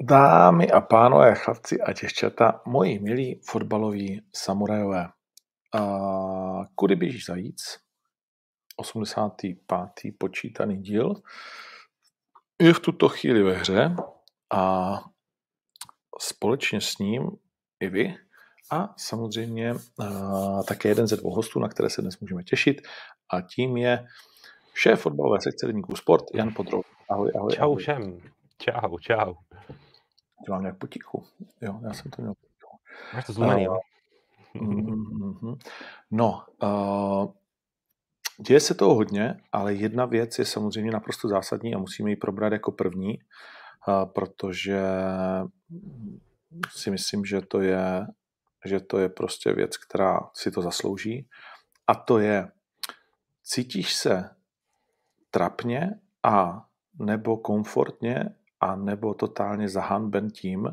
Dámy a pánové, chlapci a děvčata, moji milí fotbaloví samurajové. A kudy běží zajíc? 85. počítaný díl je v tuto chvíli ve hře a společně s ním i vy a samozřejmě a, také jeden ze dvou hostů, na které se dnes můžeme těšit a tím je šéf fotbalové sekce Deníku Sport Jan Podrov. Ahoj, ahoj. Čau ahoj. všem. Čau, čau. Dělám nějak potichu. Jo, já jsem to měl potichu. Máš to zlomený, uh, jo? Mm-hmm. No, uh, děje se toho hodně, ale jedna věc je samozřejmě naprosto zásadní a musíme ji probrat jako první, uh, protože si myslím, že to je že to je prostě věc, která si to zaslouží. A to je, cítíš se trapně a nebo komfortně a nebo totálně zahanben tím,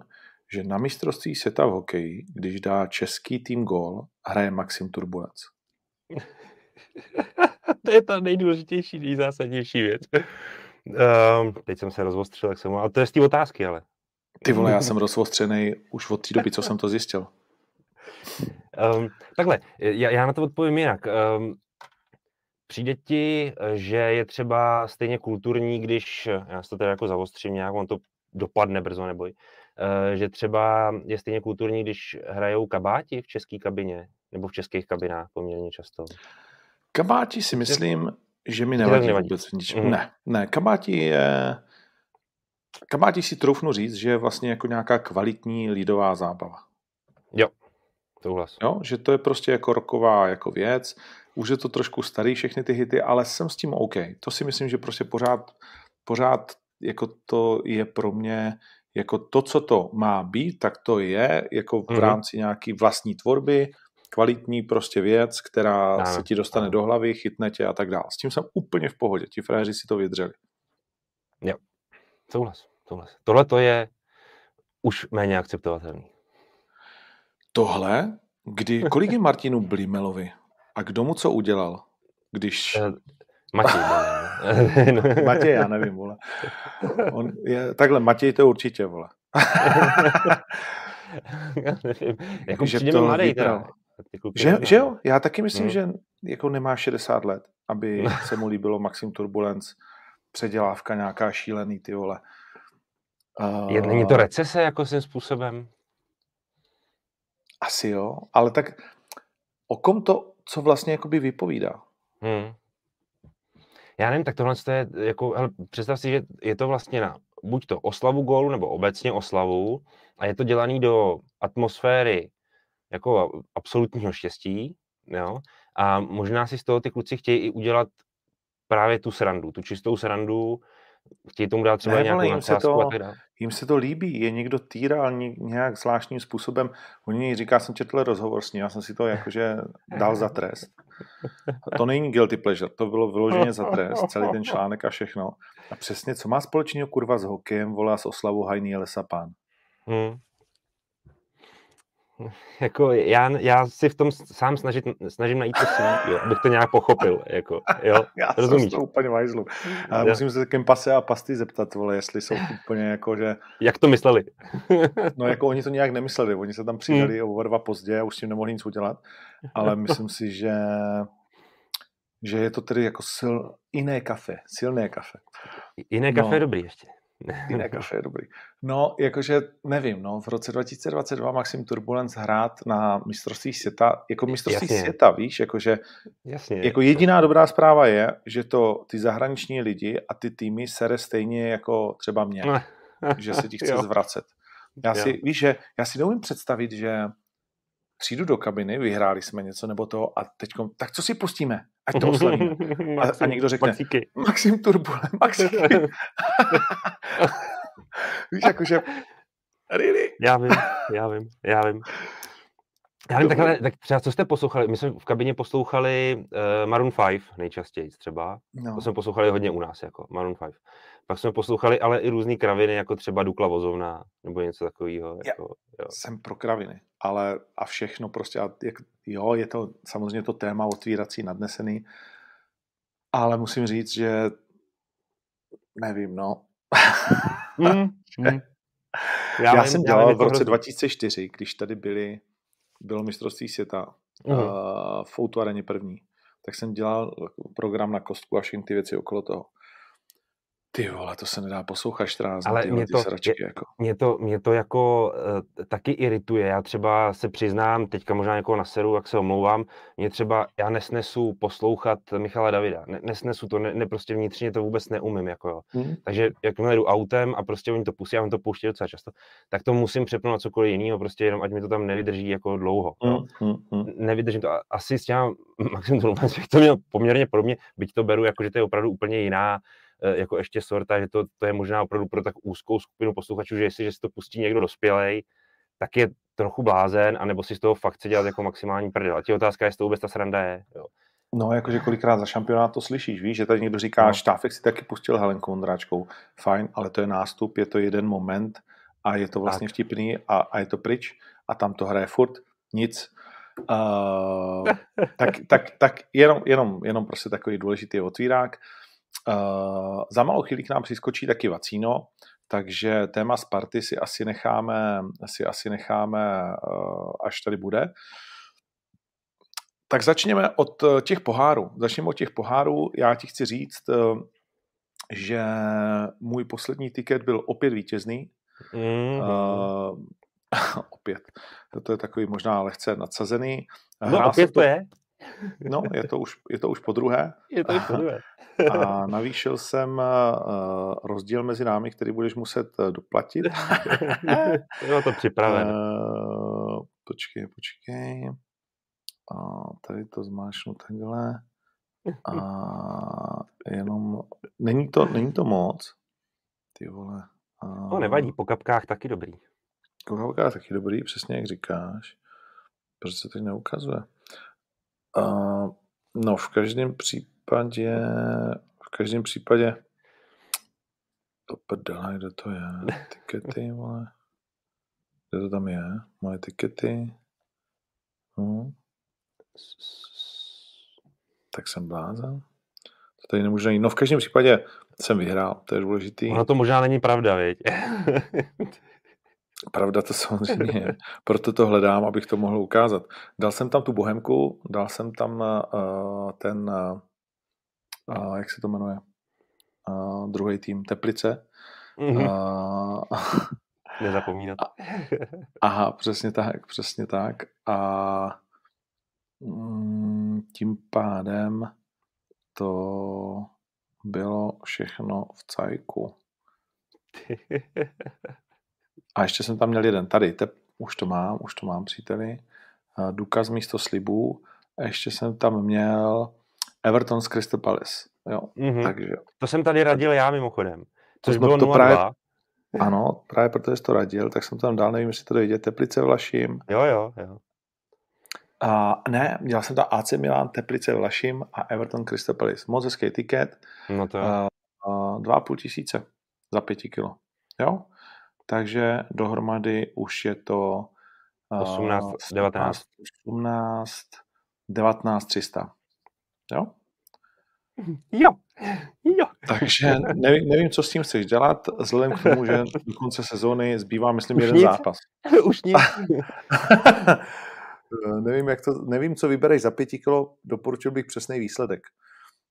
že na mistrovství světa v hokeji, když dá český tým gól, hraje Maxim Turbulec. to je ta nejdůležitější, nejzásadnější věc. Um, teď jsem se rozostřil, jak jsem ale to je z té otázky, ale. Ty vole, já jsem rozostřený už od té doby, co jsem to zjistil. Um, takhle, já, já na to odpovím jinak. Um, Přijde ti, že je třeba stejně kulturní, když, já si to teda jako zavostřím nějak, on to dopadne brzo, neboj, eh, že třeba je stejně kulturní, když hrajou kabáti v české kabině, nebo v českých kabinách poměrně často. Kabáti si myslím, že mi nevadí, nevadí. vůbec nič. Mm. Ne, ne, kabáti je... Kabáti si troufnu říct, že je vlastně jako nějaká kvalitní lidová zábava. Jo, souhlas. Jo, že to je prostě jako roková jako věc, už je to trošku starý všechny ty hity, ale jsem s tím OK. To si myslím, že prostě pořád, pořád jako to je pro mě jako to, co to má být, tak to je jako v mm-hmm. rámci nějaký vlastní tvorby, kvalitní prostě věc, která ano. se ti dostane ano. do hlavy, chytne tě a tak dále. S tím jsem úplně v pohodě. Ti frajeři si to vydřeli. Jo, souhlas, souhlas. Tohle to je už méně akceptovatelný. Tohle? Kdy, kolik je Martinu Blimelovi? A kdo mu co udělal? Když... Eh, Matěj. Matěj, já nevím, vole. On je, takhle, Matěj to určitě, vole. já nevím. Jako že to mladý, teda. Že, že jo? Já taky myslím, hmm. že jako nemá 60 let, aby se mu líbilo Maxim Turbulence, předělávka nějaká šílený, ty vole. Uh, je, není to recese jako svým způsobem? Asi jo, ale tak o kom to co vlastně jakoby vypovídá. Hmm. Já nevím, tak tohle je jako, hele, představ si, že je to vlastně na buď to oslavu gólu, nebo obecně oslavu a je to dělaný do atmosféry jako absolutního štěstí, jo, a možná si z toho ty kluci chtějí i udělat právě tu srandu, tu čistou srandu, chtějí tomu dát třeba ne, nějakou jim se, to, jim se to líbí, je někdo týral nějak zvláštním způsobem. Oni říká, jsem četl rozhovor s ním, já jsem si to jakože dal za trest. To není guilty pleasure, to bylo vyloženě za trest, celý ten článek a všechno. A přesně, co má společného kurva s hokejem, volá s oslavou Hajný Lesa Pán. Hmm jako já, já si v tom sám snažit, snažím najít to svý, jo, abych to nějak pochopil, jako, jo, já rozumíš? to úplně vajzlu. A musím se takým pase a pasty zeptat, vole, jestli jsou úplně jako, že... Jak to mysleli? no jako oni to nějak nemysleli, oni se tam přidali hmm. o dva pozdě a už s tím nemohli nic udělat, ale myslím si, že že je to tedy jako sil, jiné kafe, silné kafe. Jiné kafe no. je dobrý ještě. Jiné kafe je dobrý. No, jakože nevím, no, v roce 2022 Maxim Turbulence hrát na mistrovství světa, jako mistrovství Jasně. světa, víš, jakože Jasně. jako jediná dobrá zpráva je, že to ty zahraniční lidi a ty týmy sere stejně jako třeba mě, že se ti chce zvracet. Já si, víš, že já si neumím představit, že přijdu do kabiny, vyhráli jsme něco nebo to a teď, tak co si pustíme? Ať to oslavíme. A, a někdo řekne, Maxíky. Maxim Turbule, Maxíky. Víš, jakože, really? Já vím, já vím, já vím. Já vím, takhle, tak třeba co jste poslouchali? My jsme v kabině poslouchali uh, Maroon 5 nejčastěji třeba. No. To jsme poslouchali hodně u nás, jako Maroon 5. Pak jsme poslouchali ale i různé kraviny, jako třeba Dukla Vozovna, nebo něco takového. Jako, jo. Jsem pro kraviny, ale a všechno prostě, a jak, jo, je to samozřejmě to téma otvírací, nadnesený, ale musím říct, že nevím, no. Mm, mm. Já, já vím, jsem dělal já v roce 2004, když tady byly, bylo mistrovství světa uh-huh. uh, v Outu Areně první, tak jsem dělal program na kostku a všechny ty věci okolo toho. Ty vole, to se nedá poslouchat 14 Ale mě to, sračky, je, jako. Mě, to, mě to jako uh, taky irituje. Já třeba se přiznám, teďka možná někoho naseru, jak se omlouvám, mě třeba, já nesnesu poslouchat Michala Davida. Ne, nesnesu to, ne, ne, prostě vnitřně to vůbec neumím. Jako jo. Hmm. Takže jakmile jdu autem a prostě oni to pustí, já on to pouští docela často, tak to musím přepnout na cokoliv jiného, prostě jenom ať mi to tam nevydrží jako dlouho. Hmm. Hmm. Nevydržím to. Asi s těma Maxim to měl poměrně podobně, byť to beru jako, že to je opravdu úplně jiná jako ještě sorta, že to, to je možná opravdu pro tak úzkou skupinu posluchačů, že jestli že si to pustí někdo dospělej, tak je trochu blázen, anebo si z toho fakt chce dělat jako maximální prdel. A ti otázka, jestli to vůbec ta sranda je. Jo. No, jakože kolikrát za šampionát to slyšíš, víš, že tady někdo říká, no. Štáfek si taky pustil Helenku Ondráčkou. Fajn, ale to je nástup, je to jeden moment a je to vlastně tak. vtipný a, a je to pryč a tam to hraje furt, nic. Uh, tak, tak, tak jenom, jenom, jenom prostě takový důležitý otvírák. Uh, za malou chvíli k nám přiskočí taky Vacíno, takže téma Sparty si asi necháme, si asi necháme uh, až tady bude. Tak začněme od těch pohárů. Začněme od těch pohárů. Já ti chci říct, uh, že můj poslední tiket byl opět vítězný. Mm-hmm. Uh, opět. To je takový možná lehce nadsazený. No opět to je. No, je to už, je to už po druhé. Je to už po druhé. A navýšil jsem uh, rozdíl mezi námi, který budeš muset uh, doplatit. Jo, to připravené. Uh, počkej, počkej. A tady to zmášnu takhle. A jenom, není to, není to moc. Ty vole. A... No nevadí, po kapkách taky dobrý. Po kapkách taky dobrý, přesně jak říkáš. Proč se teď neukazuje? No v každém případě, v každém případě to prdele, kde to je? Tikety, vole. Kde to tam je? Moje tikety. Hm. Tak jsem blázen. To tady nemůžu najít. No v každém případě jsem vyhrál, to je důležitý. Ono to možná není pravda, viď? Pravda to samozřejmě je. Proto to hledám, abych to mohl ukázat. Dal jsem tam tu bohemku, dal jsem tam uh, ten, uh, jak se to jmenuje, uh, druhý tým, Teplice. Mm-hmm. Uh, Nezapomínat. Aha, přesně tak, přesně tak. A mm, tím pádem to bylo všechno v cajku. A ještě jsem tam měl jeden tady, te, už to mám, už to mám, příteli. Důkaz místo slibů. A ještě jsem tam měl Everton z Crystal Palace. Jo, mm-hmm. takže. To jsem tady radil já mimochodem. Což bylo to právě, Ano, právě protože jsi to radil, tak jsem tam dal, nevím, jestli to dojde, Teplice Vlaším. Jo, jo, jo. A ne, dělal jsem tam AC Milan, Teplice Vlaším a Everton Crystal Palace. Moc hezký tiket. No to uh, dva a půl tisíce za pěti kilo. Jo? Takže dohromady už je to 18, 19. 18, 19, 300. Jo? Jo. Jo. Takže nevím, nevím, co s tím chceš dělat, vzhledem k tomu, že do konce sezóny zbývá, myslím, Už jeden nic. zápas. Už nic. nevím, jak to, nevím, co vybereš za pěti kilo, doporučil bych přesný výsledek.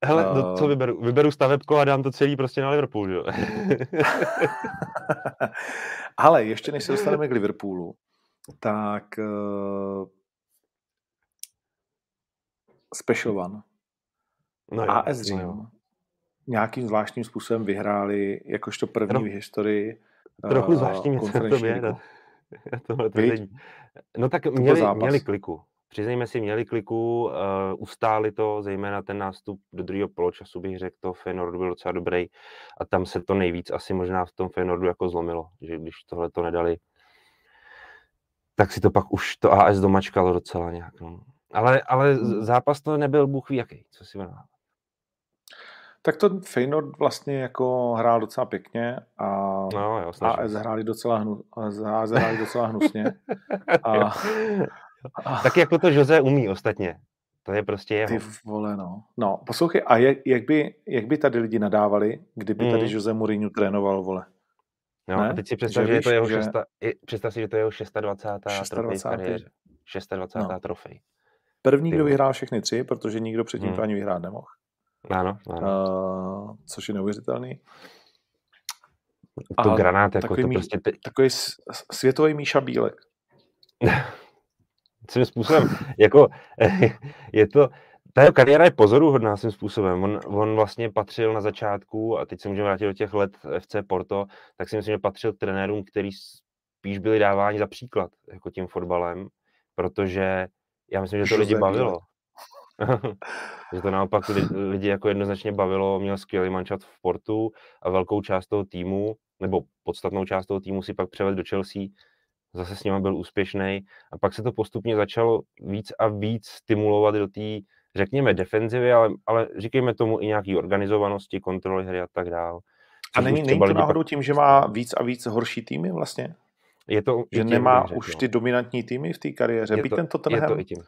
Hele, uh, co vyberu? Vyberu stavebko a dám to celý prostě na Liverpool, jo? Ale ještě než se dostaneme k Liverpoolu, tak uh, Special One. No jo, AS Dream no nějakým zvláštním způsobem vyhráli jakožto první no, v historii Trochu uh, zvláštní to tohle No tak měli, měli kliku přiznejme si, měli kliku, uh, ustáli to, zejména ten nástup do druhého poločasu bych řekl, to Feyenoord byl docela dobrý a tam se to nejvíc asi možná v tom Feyenoordu jako zlomilo, že když tohle to nedali, tak si to pak už to AS domačkalo docela nějak. No. Ale, ale hmm. zápas to nebyl bůh ví jaký, co si budeme tak to Feyenoord vlastně jako hrál docela pěkně a no, jo, AS hráli docela, hnu, AS hráli docela hnusně. a, tak jako to Jose umí ostatně. To je prostě jeho. Ty vole, no. No, poslouchej, a jak, jak, by, jak by tady lidi nadávali, kdyby mm. tady Jose Mourinho trénoval, vole? No, ne? a teď si představ, že, že, je to jeho že... Šesta, představ si, že to je jeho 26. trofej v kariéře. 26. No. trofej. První, kdo vyhrál všechny tři, protože nikdo předtím hmm. to ani vyhrát nemohl. Ano, ano. Uh, což je neuvěřitelný. To a granát, jako takový, to prostě... Te... Takový světový Míša Bílek. Svým způsobem, jako je to, ta jeho kariéra je pozoruhodná svým způsobem. On, on vlastně patřil na začátku, a teď se můžeme vrátit do těch let FC Porto, tak si myslím, že patřil trenérům, který spíš byli dáváni za příklad jako tím fotbalem, protože já myslím, že to lidi bavilo. že to naopak lidi jako jednoznačně bavilo, měl skvělý mančat v Portu a velkou část toho týmu, nebo podstatnou část toho týmu si pak převedl do Chelsea, zase s ním byl úspěšný a pak se to postupně začalo víc a víc stimulovat do té, řekněme, defenzivy, ale, ale říkejme tomu i nějaký organizovanosti, kontroly hry a tak dále. A není, není to náhodou pak... tím, že má víc a víc horší týmy vlastně? Je to že nemá hře, už ty dominantní týmy v té kariéře. Je Byť to, ten Tottenham, je to i tím.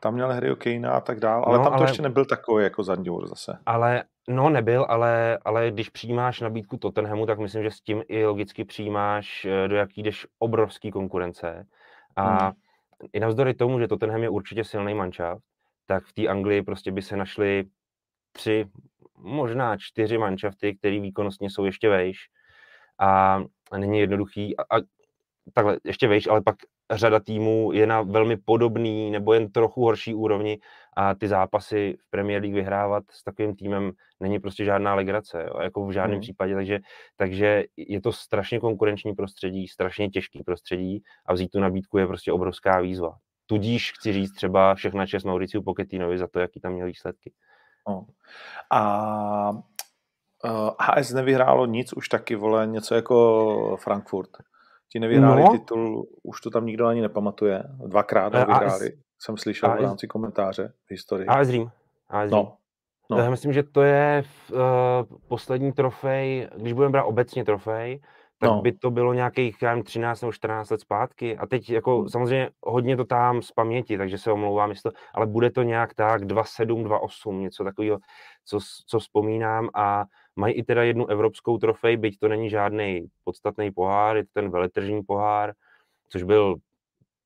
Tam měl Harry Kane a tak dál, ale no, tam to ale, ještě nebyl takový jako Zandiur zase. Ale, no nebyl, ale, ale když přijímáš nabídku Tottenhamu, tak myslím, že s tím i logicky přijímáš, eh, do jaký jdeš obrovský konkurence. A hmm. i navzdory tomu, že Tottenham je určitě silný mančaft, tak v té Anglii prostě by se našly tři, možná čtyři manšafty, které výkonnostně jsou ještě vejš. A, a není jednoduchý. A, a takhle, ještě vejš, ale pak řada týmů je na velmi podobný nebo jen trochu horší úrovni a ty zápasy v Premier League vyhrávat s takovým týmem není prostě žádná legrace, jo, jako v žádném hmm. případě, takže, takže je to strašně konkurenční prostředí, strašně těžký prostředí a vzít tu nabídku je prostě obrovská výzva. Tudíž chci říct třeba všechna čest Mauriciu Pochettinovi za to, jaký tam měl výsledky. No. A uh, HS nevyhrálo nic, už taky, vole, něco jako Frankfurt. Ti nevyhráli no. titul, už to tam nikdo ani nepamatuje. Dvakrát ho vyhráli, AS, jsem slyšel AS, v rámci komentáře v historii. AS Dream. AS. No. No. Já myslím, že to je uh, poslední trofej, když budeme brát obecně trofej, tak no. by to bylo nějakých, já 13 nebo 14 let zpátky. A teď jako hmm. samozřejmě hodně to tam z paměti, takže se omlouvám, jestli to, ale bude to nějak tak 2,7, 2,8, něco takového, co, co vzpomínám. A mají i teda jednu evropskou trofej, byť to není žádný podstatný pohár, je to ten veletržní pohár, což byl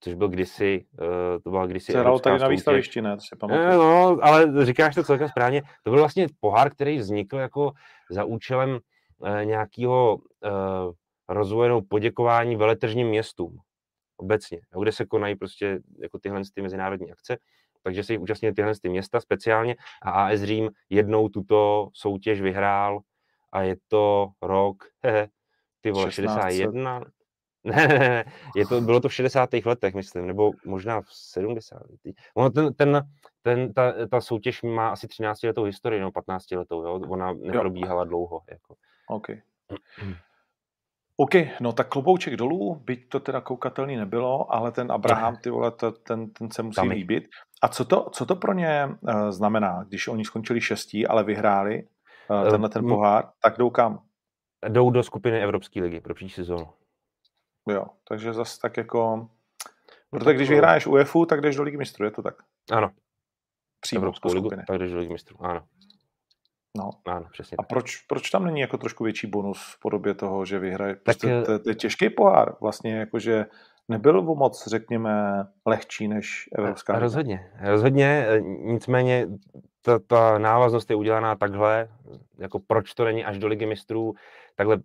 což byl kdysi, uh, to byla kdysi Hrál tady na výstavišti, ne? To eh, no, ale říkáš to celkem správně. To byl vlastně pohár, který vznikl jako za účelem uh, nějakého uh, rozvojenou poděkování veletržním městům obecně, kde se konají prostě jako tyhle ty mezinárodní akce, takže se jich účastnili tyhle ty města speciálně a AS Řím jednou tuto soutěž vyhrál a je to rok, hehe, ty vole, 61, ne, ne, ne, je to, bylo to v 60. letech, myslím, nebo možná v 70. Ono ten, ten, ten, ta, ta soutěž má asi 13 letou historii, nebo 15 letou, jo? ona neprobíhala jo. dlouho. Jako. Okay. OK, no tak klobouček dolů, byť to teda koukatelný nebylo, ale ten Abraham, ty vole, to, ten, ten se musí Tam líbit. A co to, co to pro ně uh, znamená, když oni skončili šestí, ale vyhráli uh, tenhle ten pohár, tak jdou kam? Jdou do skupiny Evropské ligy pro příští sezónu. Jo, takže zase tak jako... Protože když vyhráš UEFu, tak jdeš do ligy mistrů, je to tak? Ano. Přímo Evropskou ligu, tak jdeš do ligy mistrů, ano. No. Ano, přesně. A proč, proč tam není jako trošku větší bonus v podobě toho, že vyhraje? Prostě to, to je těžký pohár. Vlastně jakože nebyl moc, řekněme, lehčí než Evropská liga. Rozhodně, rozhodně. Nicméně ta, ta návaznost je udělaná takhle, jako proč to není až do ligy mistrů, takhle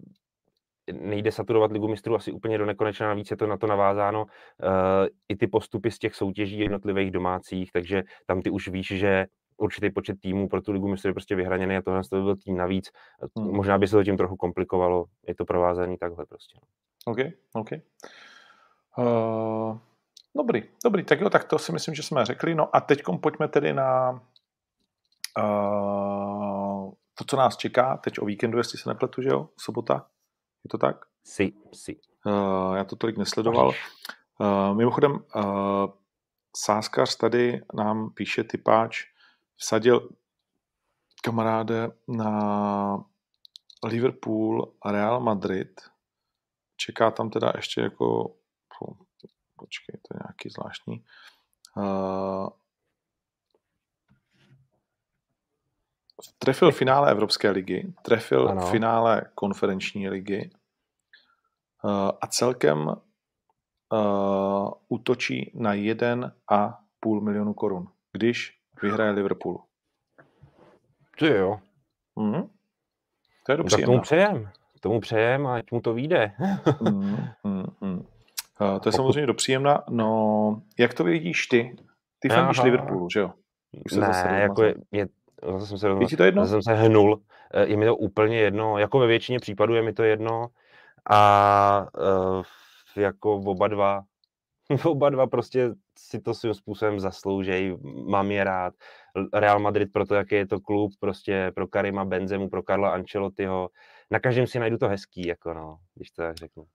nejde saturovat ligu mistrů asi úplně do nekonečna, navíc je to na to navázáno uh, i ty postupy z těch soutěží jednotlivých domácích, takže tam ty už víš, že určitý počet týmů pro tu ligu mistrů je prostě vyhraněný a tohle to byl tým navíc. Hmm. Možná by se to tím trochu komplikovalo, je to provázaný takhle prostě. OK, OK. Uh, dobrý, dobrý, tak jo, tak to si myslím, že jsme řekli. No a teď pojďme tedy na uh, to, co nás čeká teď o víkendu, jestli se nepletu, že jo, sobota, je to tak? Si, si. Uh, já to tolik nesledoval. Uh, mimochodem, uh, Sáskař tady nám píše typáč, vsadil kamaráde na Liverpool a Real Madrid. Čeká tam teda ještě jako počkej, to je nějaký zvláštní. Uh, trefil finále Evropské ligy, trefil ano. finále konferenční ligy, a celkem uh, útočí na 1,5 milionu korun, když vyhraje Liverpool. Ty jo. Mm. To je dobře. Tomu přejem. Tomu přejem a ať mu to vyjde. mm, mm, mm. Uh, to je samozřejmě dopříjemná. No, jak to vidíš ty? Ty fandíš Liverpoolu, že jo? Už se ne, zase jako je, je, zase jsem se, ti to jedno? Zase jsem se hnul. Eh, je mi to úplně jedno. Jako ve většině případů je mi to jedno. A uh, jako oba dva, oba dva prostě si to svým způsobem zasloužejí, mám je rád. Real Madrid pro to, jaký je to klub, prostě pro Karima Benzemu, pro Karla Ancelottiho. Na každém si najdu to hezký, jako no, když to tak řeknu.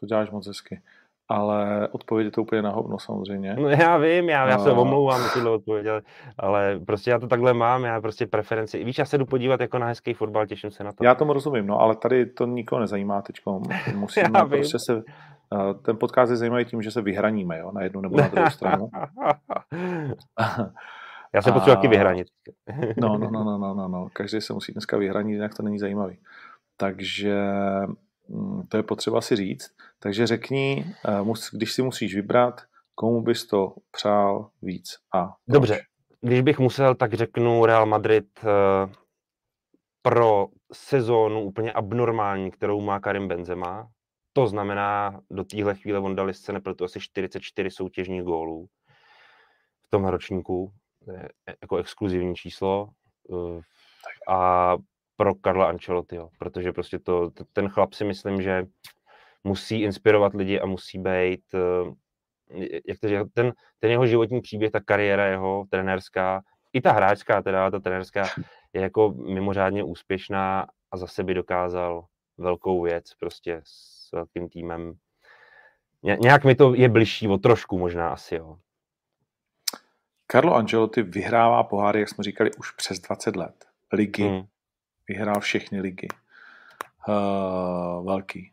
To děláš moc hezky ale odpověď je to úplně na hovno samozřejmě. No já vím, já, já se omlouvám tuhle odpověď, ale, ale prostě já to takhle mám, já prostě preferenci. Víš, já se jdu podívat jako na hezký fotbal, těším se na to. Já tomu rozumím, no, ale tady to nikoho nezajímá teď. Musíme prostě se, ten podcast je zajímavý tím, že se vyhraníme, jo, na jednu nebo na druhou stranu. já se potřebuji taky vyhranit. no, no, no, no, no, no, no, každý se musí dneska vyhranit, jinak to není zajímavý. Takže to je potřeba si říct. Takže řekni, eh, když si musíš vybrat, komu bys to přál víc a proč? Dobře, když bych musel, tak řeknu Real Madrid eh, pro sezónu úplně abnormální, kterou má Karim Benzema. To znamená, do téhle chvíle on dali scény pro to asi 44 soutěžních gólů v tom ročníku, jako exkluzivní číslo. Eh, a pro Karla Ancelottiho, protože prostě to, ten chlap si myslím, že musí inspirovat lidi a musí být, eh, jak to říká, ten, ten jeho životní příběh, ta kariéra jeho trenérská, i ta hráčská, teda ta trenérská, je jako mimořádně úspěšná a zase by dokázal velkou věc prostě s velkým týmem. Ně, nějak mi to je bližší, o trošku možná asi, jo. Carlo Ancelotti vyhrává poháry, jak jsme říkali, už přes 20 let. Ligy, hmm vyhrál všechny ligy uh, velký.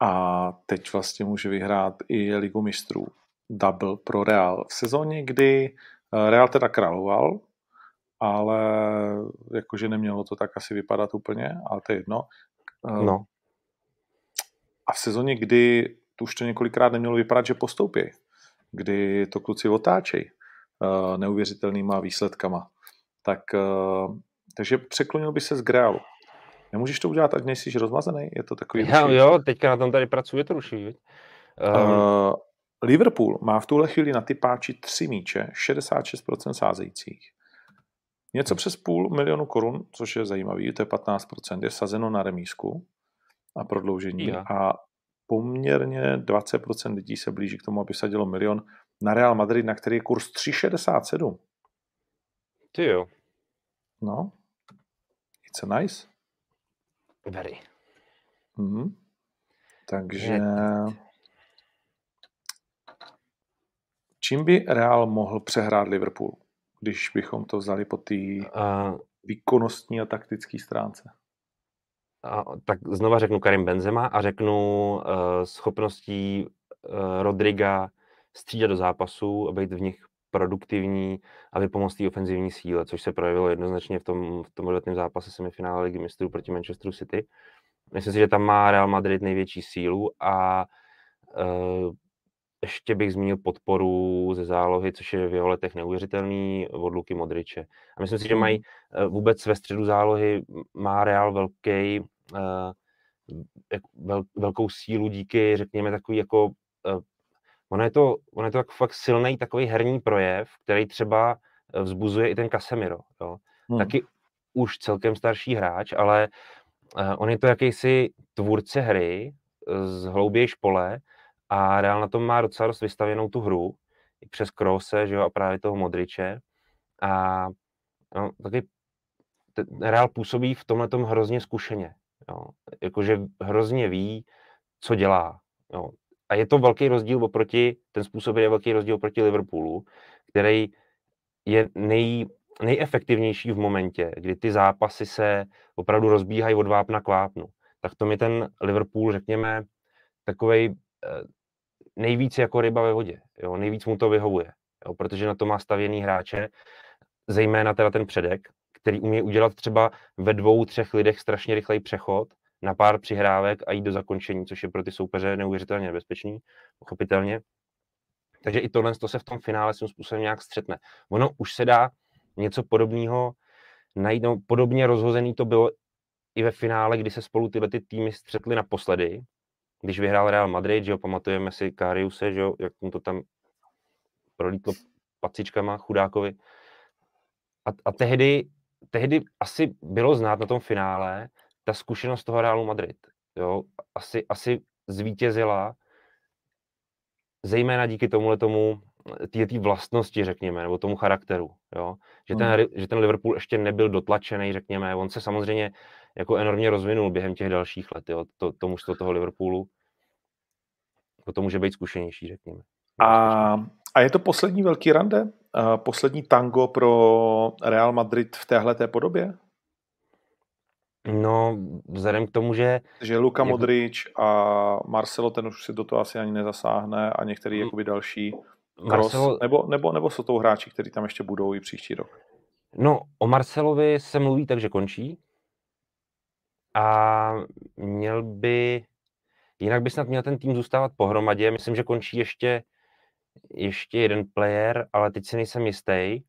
A teď vlastně může vyhrát i ligu mistrů. Double pro Real. V sezóně, kdy eh, Real teda královal, ale jakože nemělo to tak asi vypadat úplně, ale to je jedno. Uh, no. A v sezóně, kdy tu už to několikrát nemělo vypadat, že postoupí, kdy to kluci otáčejí neuvěřitelnýma výsledkama, tak takže překlonil by se z Grealu. Nemůžeš to udělat, ať nejsi rozmazaný? Je to takový... Já, jo, teďka na tom tady pracuje to ruší. Um... Uh, Liverpool má v tuhle chvíli na typáči tři míče, 66% sázejících. Něco přes půl milionu korun, což je zajímavý, to je 15%, je sazeno na remísku a prodloužení ja. a poměrně 20% lidí se blíží k tomu, aby sadilo milion na Real Madrid, na který je kurz 3,67. Ty jo. No, a nice. Very. Mm-hmm. Takže čím by Real mohl přehrát Liverpool, když bychom to vzali po té uh, výkonnostní a taktické stránce? A, tak znova řeknu Karim Benzema a řeknu uh, schopností uh, Rodriga střídat do zápasu a být v nich produktivní a vypomoct té ofenzivní síle, což se projevilo jednoznačně v tom, v tom odvetném zápase semifinále ligy mistrů proti Manchesteru City. Myslím si, že tam má Real Madrid největší sílu a uh, ještě bych zmínil podporu ze zálohy, což je v jeho letech neuvěřitelný od Luky Modriče. A myslím si, že mají uh, vůbec ve středu zálohy má Real velký, uh, vel, velkou sílu díky, řekněme, takový jako ono je to, ono je to tak fakt silný takový herní projev, který třeba eh, vzbuzuje i ten Casemiro. Jo. Hmm. Taky už celkem starší hráč, ale uh, on je to jakýsi tvůrce hry eh, z hlouběji špole a Real na tom má docela dost vystavěnou tu hru, i přes Krose, že jo, a právě toho Modriče. A no, taky Real působí v tomhle tom hrozně zkušeně. Jo. Jakože hrozně ví, co dělá. Jo a je to velký rozdíl oproti, ten způsob je velký rozdíl oproti Liverpoolu, který je nej, nejefektivnější v momentě, kdy ty zápasy se opravdu rozbíhají od vápna k vápnu. Tak to mi ten Liverpool, řekněme, takovej eh, nejvíc jako ryba ve vodě. Jo? Nejvíc mu to vyhovuje, jo? protože na to má stavěný hráče, zejména teda ten předek, který umí udělat třeba ve dvou, třech lidech strašně rychlej přechod, na pár přihrávek a jít do zakončení, což je pro ty soupeře neuvěřitelně nebezpečný, pochopitelně. Takže i tohle to se v tom finále svým způsobem nějak střetne. Ono už se dá něco podobného najít, no, podobně rozhozený to bylo i ve finále, kdy se spolu tyhle ty týmy střetly naposledy, když vyhrál Real Madrid, že jo, pamatujeme si Kariuse, že jo, jak mu to tam prolítlo pacičkama chudákovi. A, a tehdy, tehdy asi bylo znát na tom finále ta zkušenost toho Realu Madrid. Jo, asi, asi zvítězila zejména díky tomuhle tomu, té vlastnosti, řekněme, nebo tomu charakteru, jo? Že, ten, mm. že ten Liverpool ještě nebyl dotlačený, řekněme, on se samozřejmě jako enormně rozvinul během těch dalších let, jo? To, to mužstvo toho Liverpoolu, to může být zkušenější, řekněme. A, a je to poslední velký rande? Poslední tango pro Real Madrid v téhle té podobě? No, vzhledem k tomu, že... Že Luka jako... Modrič a Marcelo, ten už si do toho asi ani nezasáhne a některý mm. jakoby další. Cross, Marcelo... nebo, nebo, nebo jsou to hráči, kteří tam ještě budou i příští rok? No, o Marcelovi se mluví tak, že končí. A měl by... Jinak by snad měl ten tým zůstávat pohromadě. Myslím, že končí ještě, ještě jeden player, ale teď si nejsem jistý.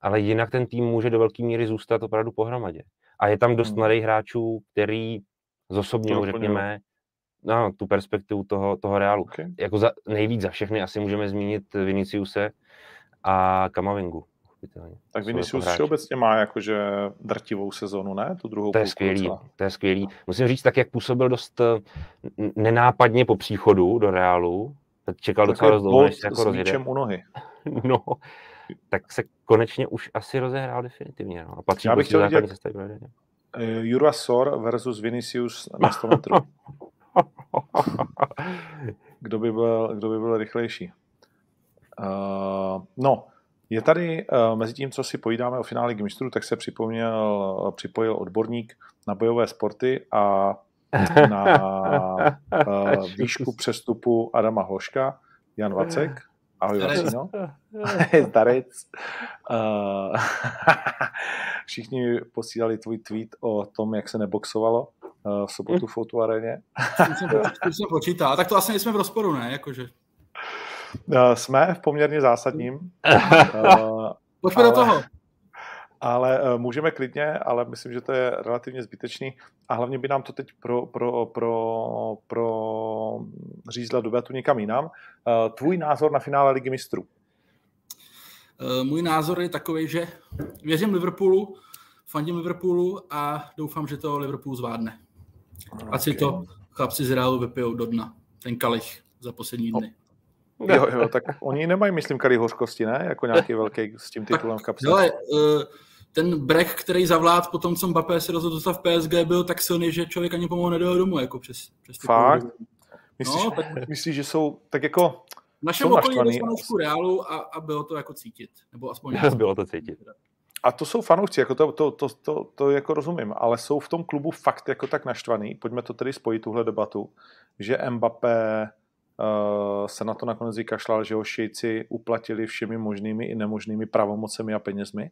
Ale jinak ten tým může do velké míry zůstat opravdu pohromadě. A je tam dost hmm. mladých hráčů, který zosobňují, řekněme, no, tu perspektivu toho, toho reálu. Okay. Jako za, nejvíc za všechny asi můžeme zmínit Viniciuse a Kamavingu. Tak Vinicius jako všeobecně má jakože drtivou sezonu, ne? Tu druhou to je skvělý, docela. to je skvělý. Musím říct, tak jak působil dost eh, nenápadně po příchodu do Reálu, čekal tak docela dost dlouho, než se jako rozjede. u nohy. no, tak se konečně už asi rozehrál definitivně. No. A patří Já bych chtěl vidět uh, Jura Sor versus Vinicius na 100 metrů. kdo, by byl, kdo by byl rychlejší? Uh, no, je tady, uh, mezi tím, co si pojídáme o finále mistrů, tak se připomněl, připojil odborník na bojové sporty a na uh, výšku přestupu Adama Hloška, Jan Vacek. Ahoj, Vacino. Zdarec. Uh, všichni posílali tvůj tweet o tom, jak se neboxovalo uh, v sobotu v Fotu areně. Tím jsem počítal. Tak to asi nejsme v rozporu, ne? Jakože. Uh, jsme v poměrně zásadním. Uh, Pojďme ale... do toho ale uh, můžeme klidně, ale myslím, že to je relativně zbytečný a hlavně by nám to teď pro, pro, pro, pro řízla debatu někam jinam. Uh, tvůj názor na finále Ligy mistrů? Uh, můj názor je takový, že věřím Liverpoolu, fandím Liverpoolu a doufám, že to Liverpool zvládne. Okay. Ať si to chlapci z Realu vypijou do dna, ten kalich za poslední dny. Jo, jo, tak oni nemají, myslím, kalich hořkosti, ne? Jako nějaký velký s tím titulem v kapse. uh, ten brech, který zavlád po tom, co Mbappé se rozhodl v PSG, byl tak silný, že člověk ani pomalu nedojel domů, jako přes, přes Fakt? Myslíš, no, tak... myslíš, že jsou tak jako... V našem okolí je fanoušku Reálu a, a, bylo to jako cítit. Nebo aspoň... bylo to cítit. A to jsou fanoušci, jako to, to, to, to, to, jako rozumím, ale jsou v tom klubu fakt jako tak naštvaný, pojďme to tedy spojit, tuhle debatu, že Mbappé uh, se na to nakonec vykašlal, že ho šejci uplatili všemi možnými i nemožnými pravomocemi a penězmi?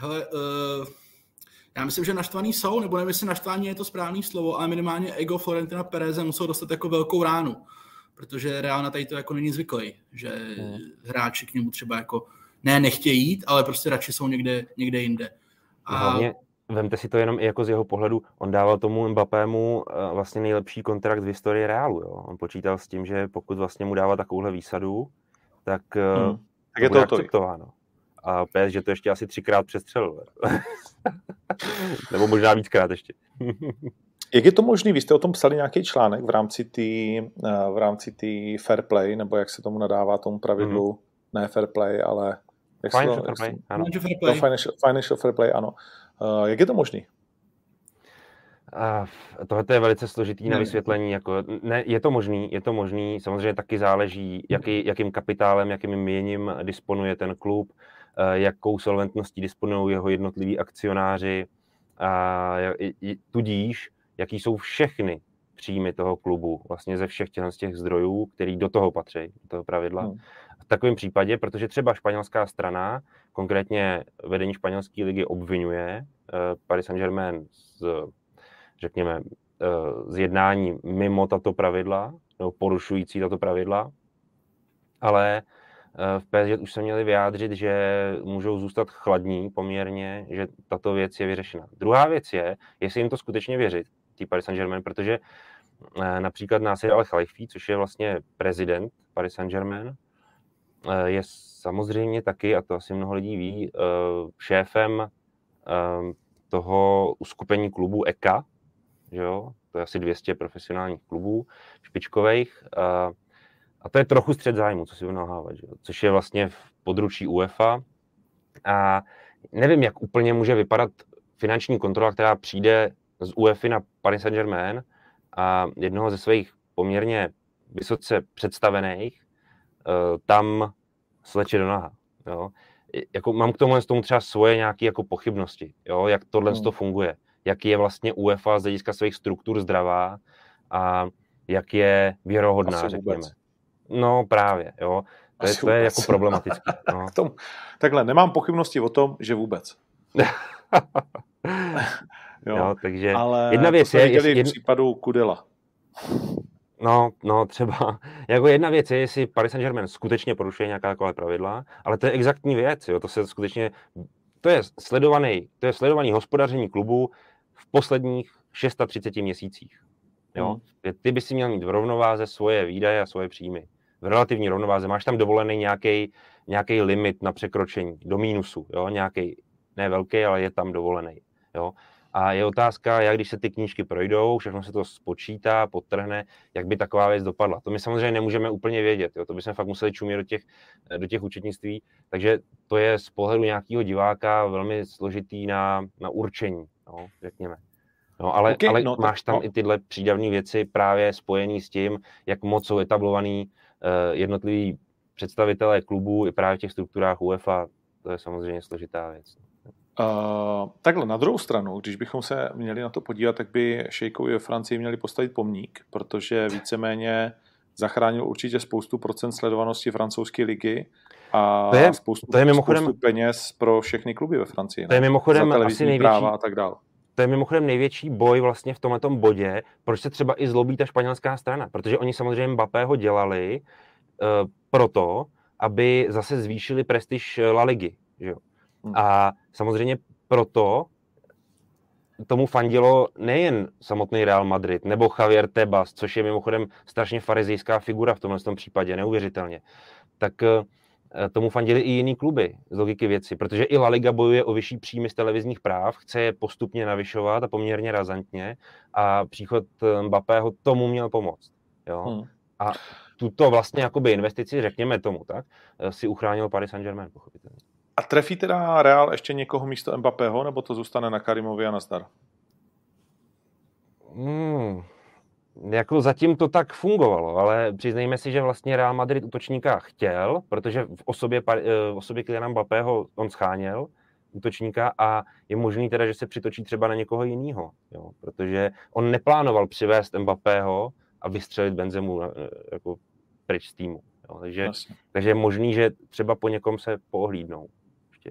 Hele, uh, já myslím, že naštvaný jsou, nebo nevím, jestli naštvání je to správné slovo, ale minimálně ego Florentina Pereze musel dostat jako velkou ránu, protože Real na tady to jako není zvyklý, že hmm. hráči k němu třeba jako ne nechtějí jít, ale prostě radši jsou někde, někde jinde. A... Hlavně, vemte si to jenom i jako z jeho pohledu, on dával tomu Mbappému eh, vlastně nejlepší kontrakt v historii Realu. Jo? On počítal s tím, že pokud vlastně mu dává takovouhle výsadu, tak, eh, hmm. tak je to akceptováno a PS, že to ještě asi třikrát přestřelil. Nebo možná víckrát ještě. Jak je to možné? Vy jste o tom psali nějaký článek v rámci tý, eh, v rámci tý fair play, nebo jak se tomu nadává tomu pravidlu, mm. ne fair play, ale jak financial, fair play, ano. No, financial, financial fair play, ano. Uh, jak je to možné? tohle je velice složitý na vysvětlení. Jako, ne, je to možný, je to možný. Samozřejmě taky záleží, jaký, jakým kapitálem, jakým měním disponuje ten klub. Eh, jakou solventností disponují jeho jednotliví akcionáři, a tudíž, jaký jsou všechny příjmy toho klubu, vlastně ze všech těch, z těch zdrojů, který do toho patří, do toho pravidla. Hmm. V takovém případě, protože třeba španělská strana, konkrétně vedení španělské ligy obvinuje uh, Paris Saint-Germain z řekněme, zjednání mimo tato pravidla, nebo porušující tato pravidla, ale v PSG už se měli vyjádřit, že můžou zůstat chladní poměrně, že tato věc je vyřešena. Druhá věc je, jestli jim to skutečně věřit, tý Paris Saint-Germain, protože například Nasir al Khalifi, což je vlastně prezident Paris Saint-Germain, je samozřejmě taky, a to asi mnoho lidí ví, šéfem toho uskupení klubu EKA, že jo? to je asi 200 profesionálních klubů špičkových. A to je trochu střed zájmu, co si budeme nalhávat, že? což je vlastně v područí UEFA. A nevím, jak úplně může vypadat finanční kontrola, která přijde z UEFA na Paris Saint-Germain a jednoho ze svých poměrně vysoce představených uh, tam sleče do naha. Jo? Jako, mám k tomu, tomu třeba svoje nějaké jako pochybnosti, jo? jak tohle hmm. to funguje, jaký je vlastně UEFA z hlediska svých struktur zdravá a jak je věrohodná, Asi řekněme. Vůbec. No právě, jo. To je, to je jako problematické. No. tom, takhle, nemám pochybnosti o tom, že vůbec. jo, jo, takže ale jedna věc je... Jestli, v případu Kudela. No, no, třeba. Jako jedna věc je, jestli Paris Saint-Germain skutečně porušuje nějaká pravidla, ale to je exaktní věc, jo, to se skutečně, to je sledovaný, to je sledovaný hospodaření klubu v posledních 630 měsících. Jo? Hmm. Ty by si měl mít v rovnováze svoje výdaje a svoje příjmy v relativní rovnováze. Máš tam dovolený nějaký nějaký limit na překročení do mínusu, jo, nějaký, ne velký, ale je tam dovolený, jo. A je otázka, jak když se ty knížky projdou, všechno se to spočítá, podtrhne, jak by taková věc dopadla. To my samozřejmě nemůžeme úplně vědět, jo? to bychom fakt museli čumět do těch, do těch účetnictví, takže to je z pohledu nějakého diváka velmi složitý na, na určení, jo? řekněme. No, ale, okay, ale no, máš tam no. i tyhle přídavné věci právě spojené s tím, jak moc jsou etablovaný jednotliví představitelé klubů i právě v těch strukturách UEFA, to je samozřejmě složitá věc. Uh, takhle, na druhou stranu, když bychom se měli na to podívat, tak by šejkovi ve Francii měli postavit pomník, protože víceméně zachránil určitě spoustu procent sledovanosti francouzské ligy a to je, spoustu, to je mimochodem, spoustu peněz pro všechny kluby ve Francii. To je mimochodem asi největší, práva a tak dále. To je mimochodem největší boj vlastně v tomhle bodě, proč se třeba i zlobí ta španělská strana, protože oni samozřejmě Mbappého dělali uh, proto, aby zase zvýšili prestiž La Ligy. Že jo? Hmm. A samozřejmě proto tomu fandilo nejen samotný Real Madrid nebo Javier Tebas, což je mimochodem strašně farizejská figura v tomhle tom případě, neuvěřitelně. Tak uh, Eh, tomu fandili i jiný kluby z logiky věci, protože i La Liga bojuje o vyšší příjmy z televizních práv, chce je postupně navyšovat a poměrně razantně a příchod eh, Mbappého tomu měl pomoct. Jo? Hmm. A tuto vlastně jakoby investici, řekněme tomu, tak, eh, si uchránil Paris Saint-Germain, pochopitelně. A trefí teda Real ještě někoho místo Mbappého, nebo to zůstane na Karimovi a na Zdar? Hmm, jako zatím to tak fungovalo, ale přiznejme si, že vlastně Real Madrid útočníka chtěl, protože v osobě, eh, v osobě Kyliana Mbappého on scháněl útočníka a je možný teda, že se přitočí třeba na někoho jiného, jo, protože on neplánoval přivést Mbappého a vystřelit Benzemu eh, jako pryč z týmu. Jo, takže, takže je možný, že třeba po někom se poohlídnou. Ještě.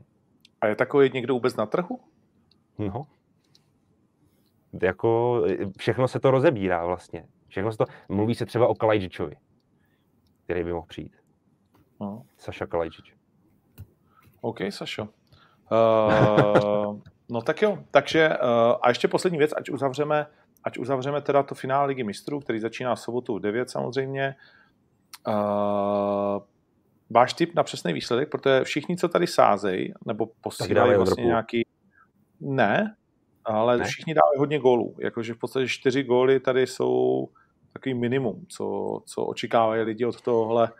A je takový někdo vůbec na trhu? No, jako všechno se to rozebírá vlastně. Všechno se to, mluví se třeba o Kalajdzičovi, který by mohl přijít. No. Saša Kalajdzič. OK, Sašo. Uh, no tak jo, takže uh, a ještě poslední věc, ať uzavřeme, ať uzavřeme teda to finále ligy mistrů, který začíná v sobotu v 9 samozřejmě. Uh, váš tip na přesný výsledek, protože všichni, co tady sázejí, nebo posílají vlastně nějaký... Ne, ale ne? všichni dávají hodně gólů. Jakože v podstatě čtyři góly tady jsou takový minimum, co, co očekávají lidi od tohohle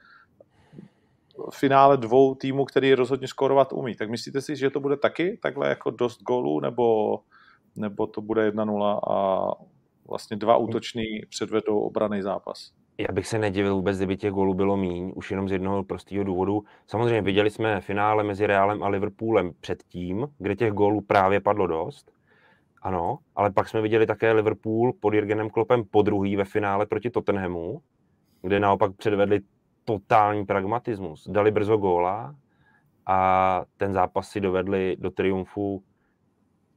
finále dvou týmů, který rozhodně skórovat umí. Tak myslíte si, že to bude taky takhle jako dost gólů, nebo, nebo to bude 1-0 a vlastně dva útoční předvedou obraný zápas? Já bych se nedivil vůbec, kdyby těch gólů bylo míň, už jenom z jednoho prostého důvodu. Samozřejmě viděli jsme finále mezi Realem a Liverpoolem předtím, kde těch gólů právě padlo dost. Ano, ale pak jsme viděli také Liverpool pod Jurgenem Kloppem po druhý ve finále proti Tottenhamu, kde naopak předvedli totální pragmatismus. Dali brzo góla a ten zápas si dovedli do triumfu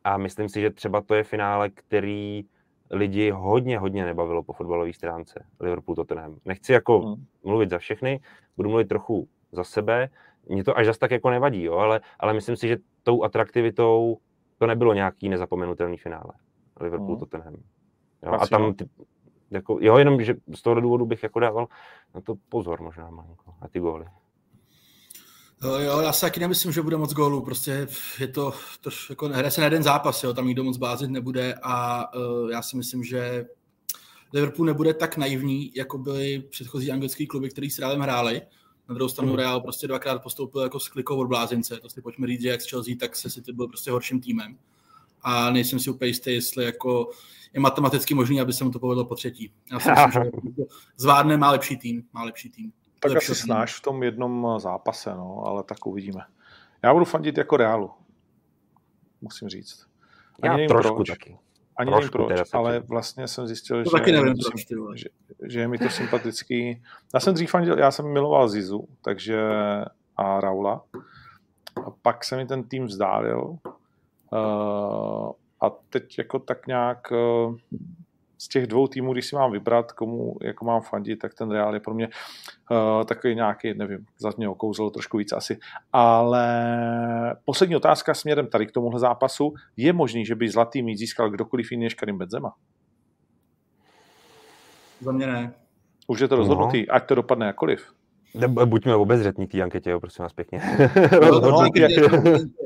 a myslím si, že třeba to je finále, který lidi hodně, hodně nebavilo po fotbalové stránce Liverpool Tottenham. Nechci jako hmm. mluvit za všechny, budu mluvit trochu za sebe. Mně to až zas tak jako nevadí, jo, ale, ale myslím si, že tou atraktivitou to nebylo nějaký nezapomenutelný finále. Liverpool hmm. Tottenham. Jo, a tam ty, jako, jo, jenom, že z toho důvodu bych jako dával na to pozor možná malinko, na ty góly. Jo, jo, já si taky nemyslím, že bude moc gólů, prostě je to, to jako hraje se na jeden zápas, jo, tam nikdo moc bázit nebude a uh, já si myslím, že Liverpool nebude tak naivní, jako byly předchozí anglické kluby, který s Realem hráli. Na druhou stranu mm. Real prostě dvakrát postoupil jako s klikou od blázince, to si pojďme říct, že jak s Chelsea, tak se City byl prostě horším týmem. A nejsem si úplně jistý, jestli jako je matematicky možný, aby se mu to povedlo po třetí. Já si myslím, že zvládne, má lepší tým, má lepší tým. Tak asi snáš v tom jednom eh, zápase, no, ale tak uvidíme. Já budu fandit jako Reálu, musím říct. Ani Já trošku proč. taky. Ani nevím proč, ale vlastně jsem zjistil, to že, taky nevím, proč, že, že, je mi to sympatický. Já jsem dřív fandil, já jsem miloval Zizu, takže a Raula. A pak se mi ten tým vzdálil. Uh, a teď jako tak nějak uh, z těch dvou týmů, když si mám vybrat, komu jako mám fandit, tak ten Real je pro mě uh, takový nějaký, nevím, za mě okouzl trošku víc asi. Ale poslední otázka směrem tady k tomuhle zápasu. Je možný, že by zlatý mít získal kdokoliv jiný než Karim Benzema? Za mě ne. Už je to rozhodnutý, no. ať to dopadne jakoliv. Buďme obezřetní k té anketě, jo, prosím vás pěkně. No, no,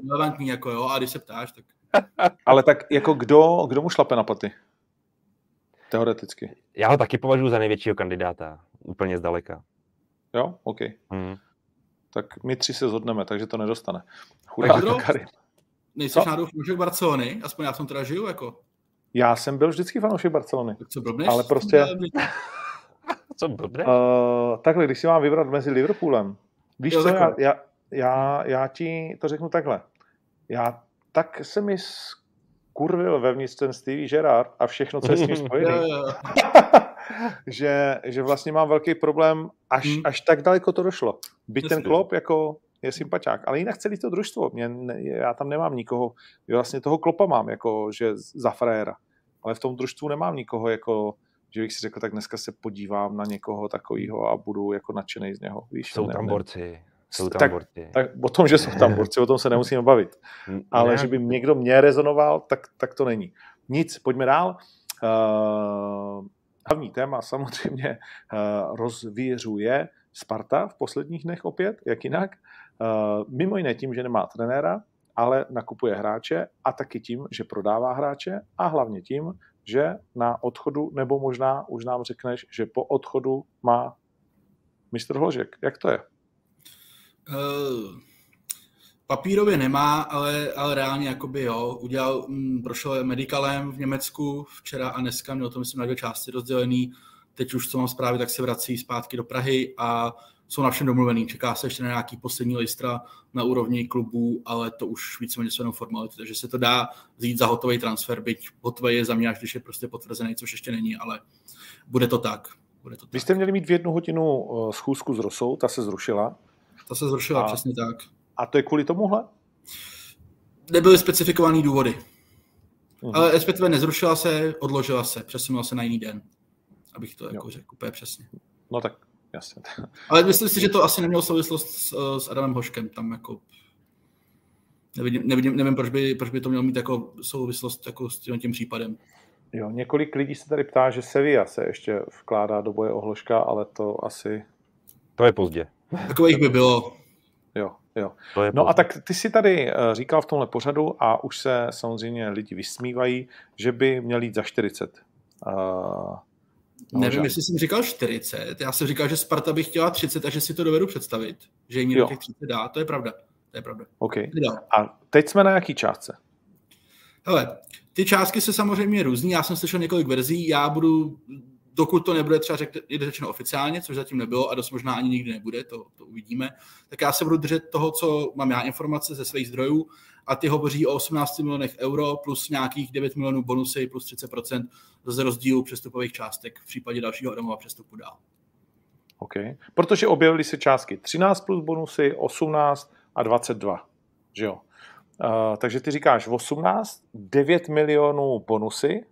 relevantní, jako jo, a když se ptáš, tak... Ale tak jako kdo, kdo mu šlape na paty? Teoreticky. Já ho taky považuji za největšího kandidáta, úplně zdaleka. Jo, OK. Hmm. Tak my tři se zhodneme, takže to nedostane. Chudák Karim. Nejsi náhodou fanoušek Barcelony? Aspoň já jsem teda žiju, jako. Já jsem byl vždycky fanoušek Barcelony. Tak co blbneš? Ale prostě... co blbneš? Uh, takhle, když si mám vybrat mezi Liverpoolem, víš jo, co, já, já, já, já ti to řeknu takhle. Já tak se mi kurvil vevnitř ten Stevie Gerrard a všechno, co je s tím spojené. že, že vlastně mám velký problém, až, hmm. až tak daleko to došlo. Byť ten klop jako je sympatiák, ale jinak celý to družstvo, mě, já tam nemám nikoho, vlastně toho klopa mám jako, že za frajera, ale v tom družstvu nemám nikoho jako, že bych si řekl, tak dneska se podívám na někoho takového a budu jako nadšený z něho. Víš, Jsou tam borci. Jsou tam tak, borci. Tak o tom, že jsou tam borci, o tom se nemusíme bavit. Ale ne. že by někdo mě rezonoval, tak, tak to není. Nic, pojďme dál. Uh, hlavní téma samozřejmě uh, rozvěřuje Sparta v posledních dnech opět, jak jinak. Uh, mimo jiné tím, že nemá trenéra, ale nakupuje hráče a taky tím, že prodává hráče a hlavně tím, že na odchodu, nebo možná už nám řekneš, že po odchodu má mistr Hložek. Jak to je? Uh, papírově nemá, ale, ale reálně jakoby jo. Udělal, m, mm, prošel medicalem v Německu včera a dneska, měl to myslím na dvě části rozdělený. Teď už, co mám zprávy, tak se vrací zpátky do Prahy a jsou na všem domluvený. Čeká se ještě na nějaký poslední listra na úrovni klubů, ale to už víceméně jsou jenom formality, takže se to dá vzít za hotový transfer, byť hotový je za mě, až když je prostě potvrzený, což ještě není, ale bude to tak. Bude to Vy jste měli mít v jednu hodinu eh, schůzku s Rosou, ta se zrušila. Ta se zrušila, a, přesně tak. A to je kvůli tomuhle? Nebyly specifikované důvody. Uh-huh. Ale respektive nezrušila se, odložila se, přesunula se na jiný den. Abych to jako řekl úplně přesně. No tak, jasně. Ale myslím si, že to asi nemělo souvislost s, s Adamem Hoškem. Tam jako nevidím, nevidím, nevím, proč by, proč by to mělo mít jako souvislost jako s tím, tím případem. Jo, několik lidí se tady ptá, že Sevilla se ještě vkládá do boje ohložka, ale to asi... To je pozdě. Takových by bylo. Jo, jo. To je no a tak ty si tady eh, říkal v tomhle pořadu a už se samozřejmě lidi vysmívají, že by měl jít za 40. Uh, eh, Nevím, jestli jsem říkal 40. Já jsem říkal, že Sparta by chtěla 30 a že si to dovedu představit. Že jim do těch 30 dá. To je pravda. To je pravda. OK. A teď jsme na jaký částce? Hele, ty částky se samozřejmě různí. Já jsem slyšel několik verzí. Já budu dokud to nebude třeba řek, řečeno oficiálně, což zatím nebylo a dost možná ani nikdy nebude, to, to uvidíme, tak já se budu držet toho, co mám já informace ze svých zdrojů a ty hovoří o 18 milionech euro plus nějakých 9 milionů bonusy plus 30% z rozdílu přestupových částek v případě dalšího Adamova přestupu dál. OK. Protože objevily se částky 13 plus bonusy, 18 a 22, že jo? Uh, takže ty říkáš 18, 9 milionů bonusy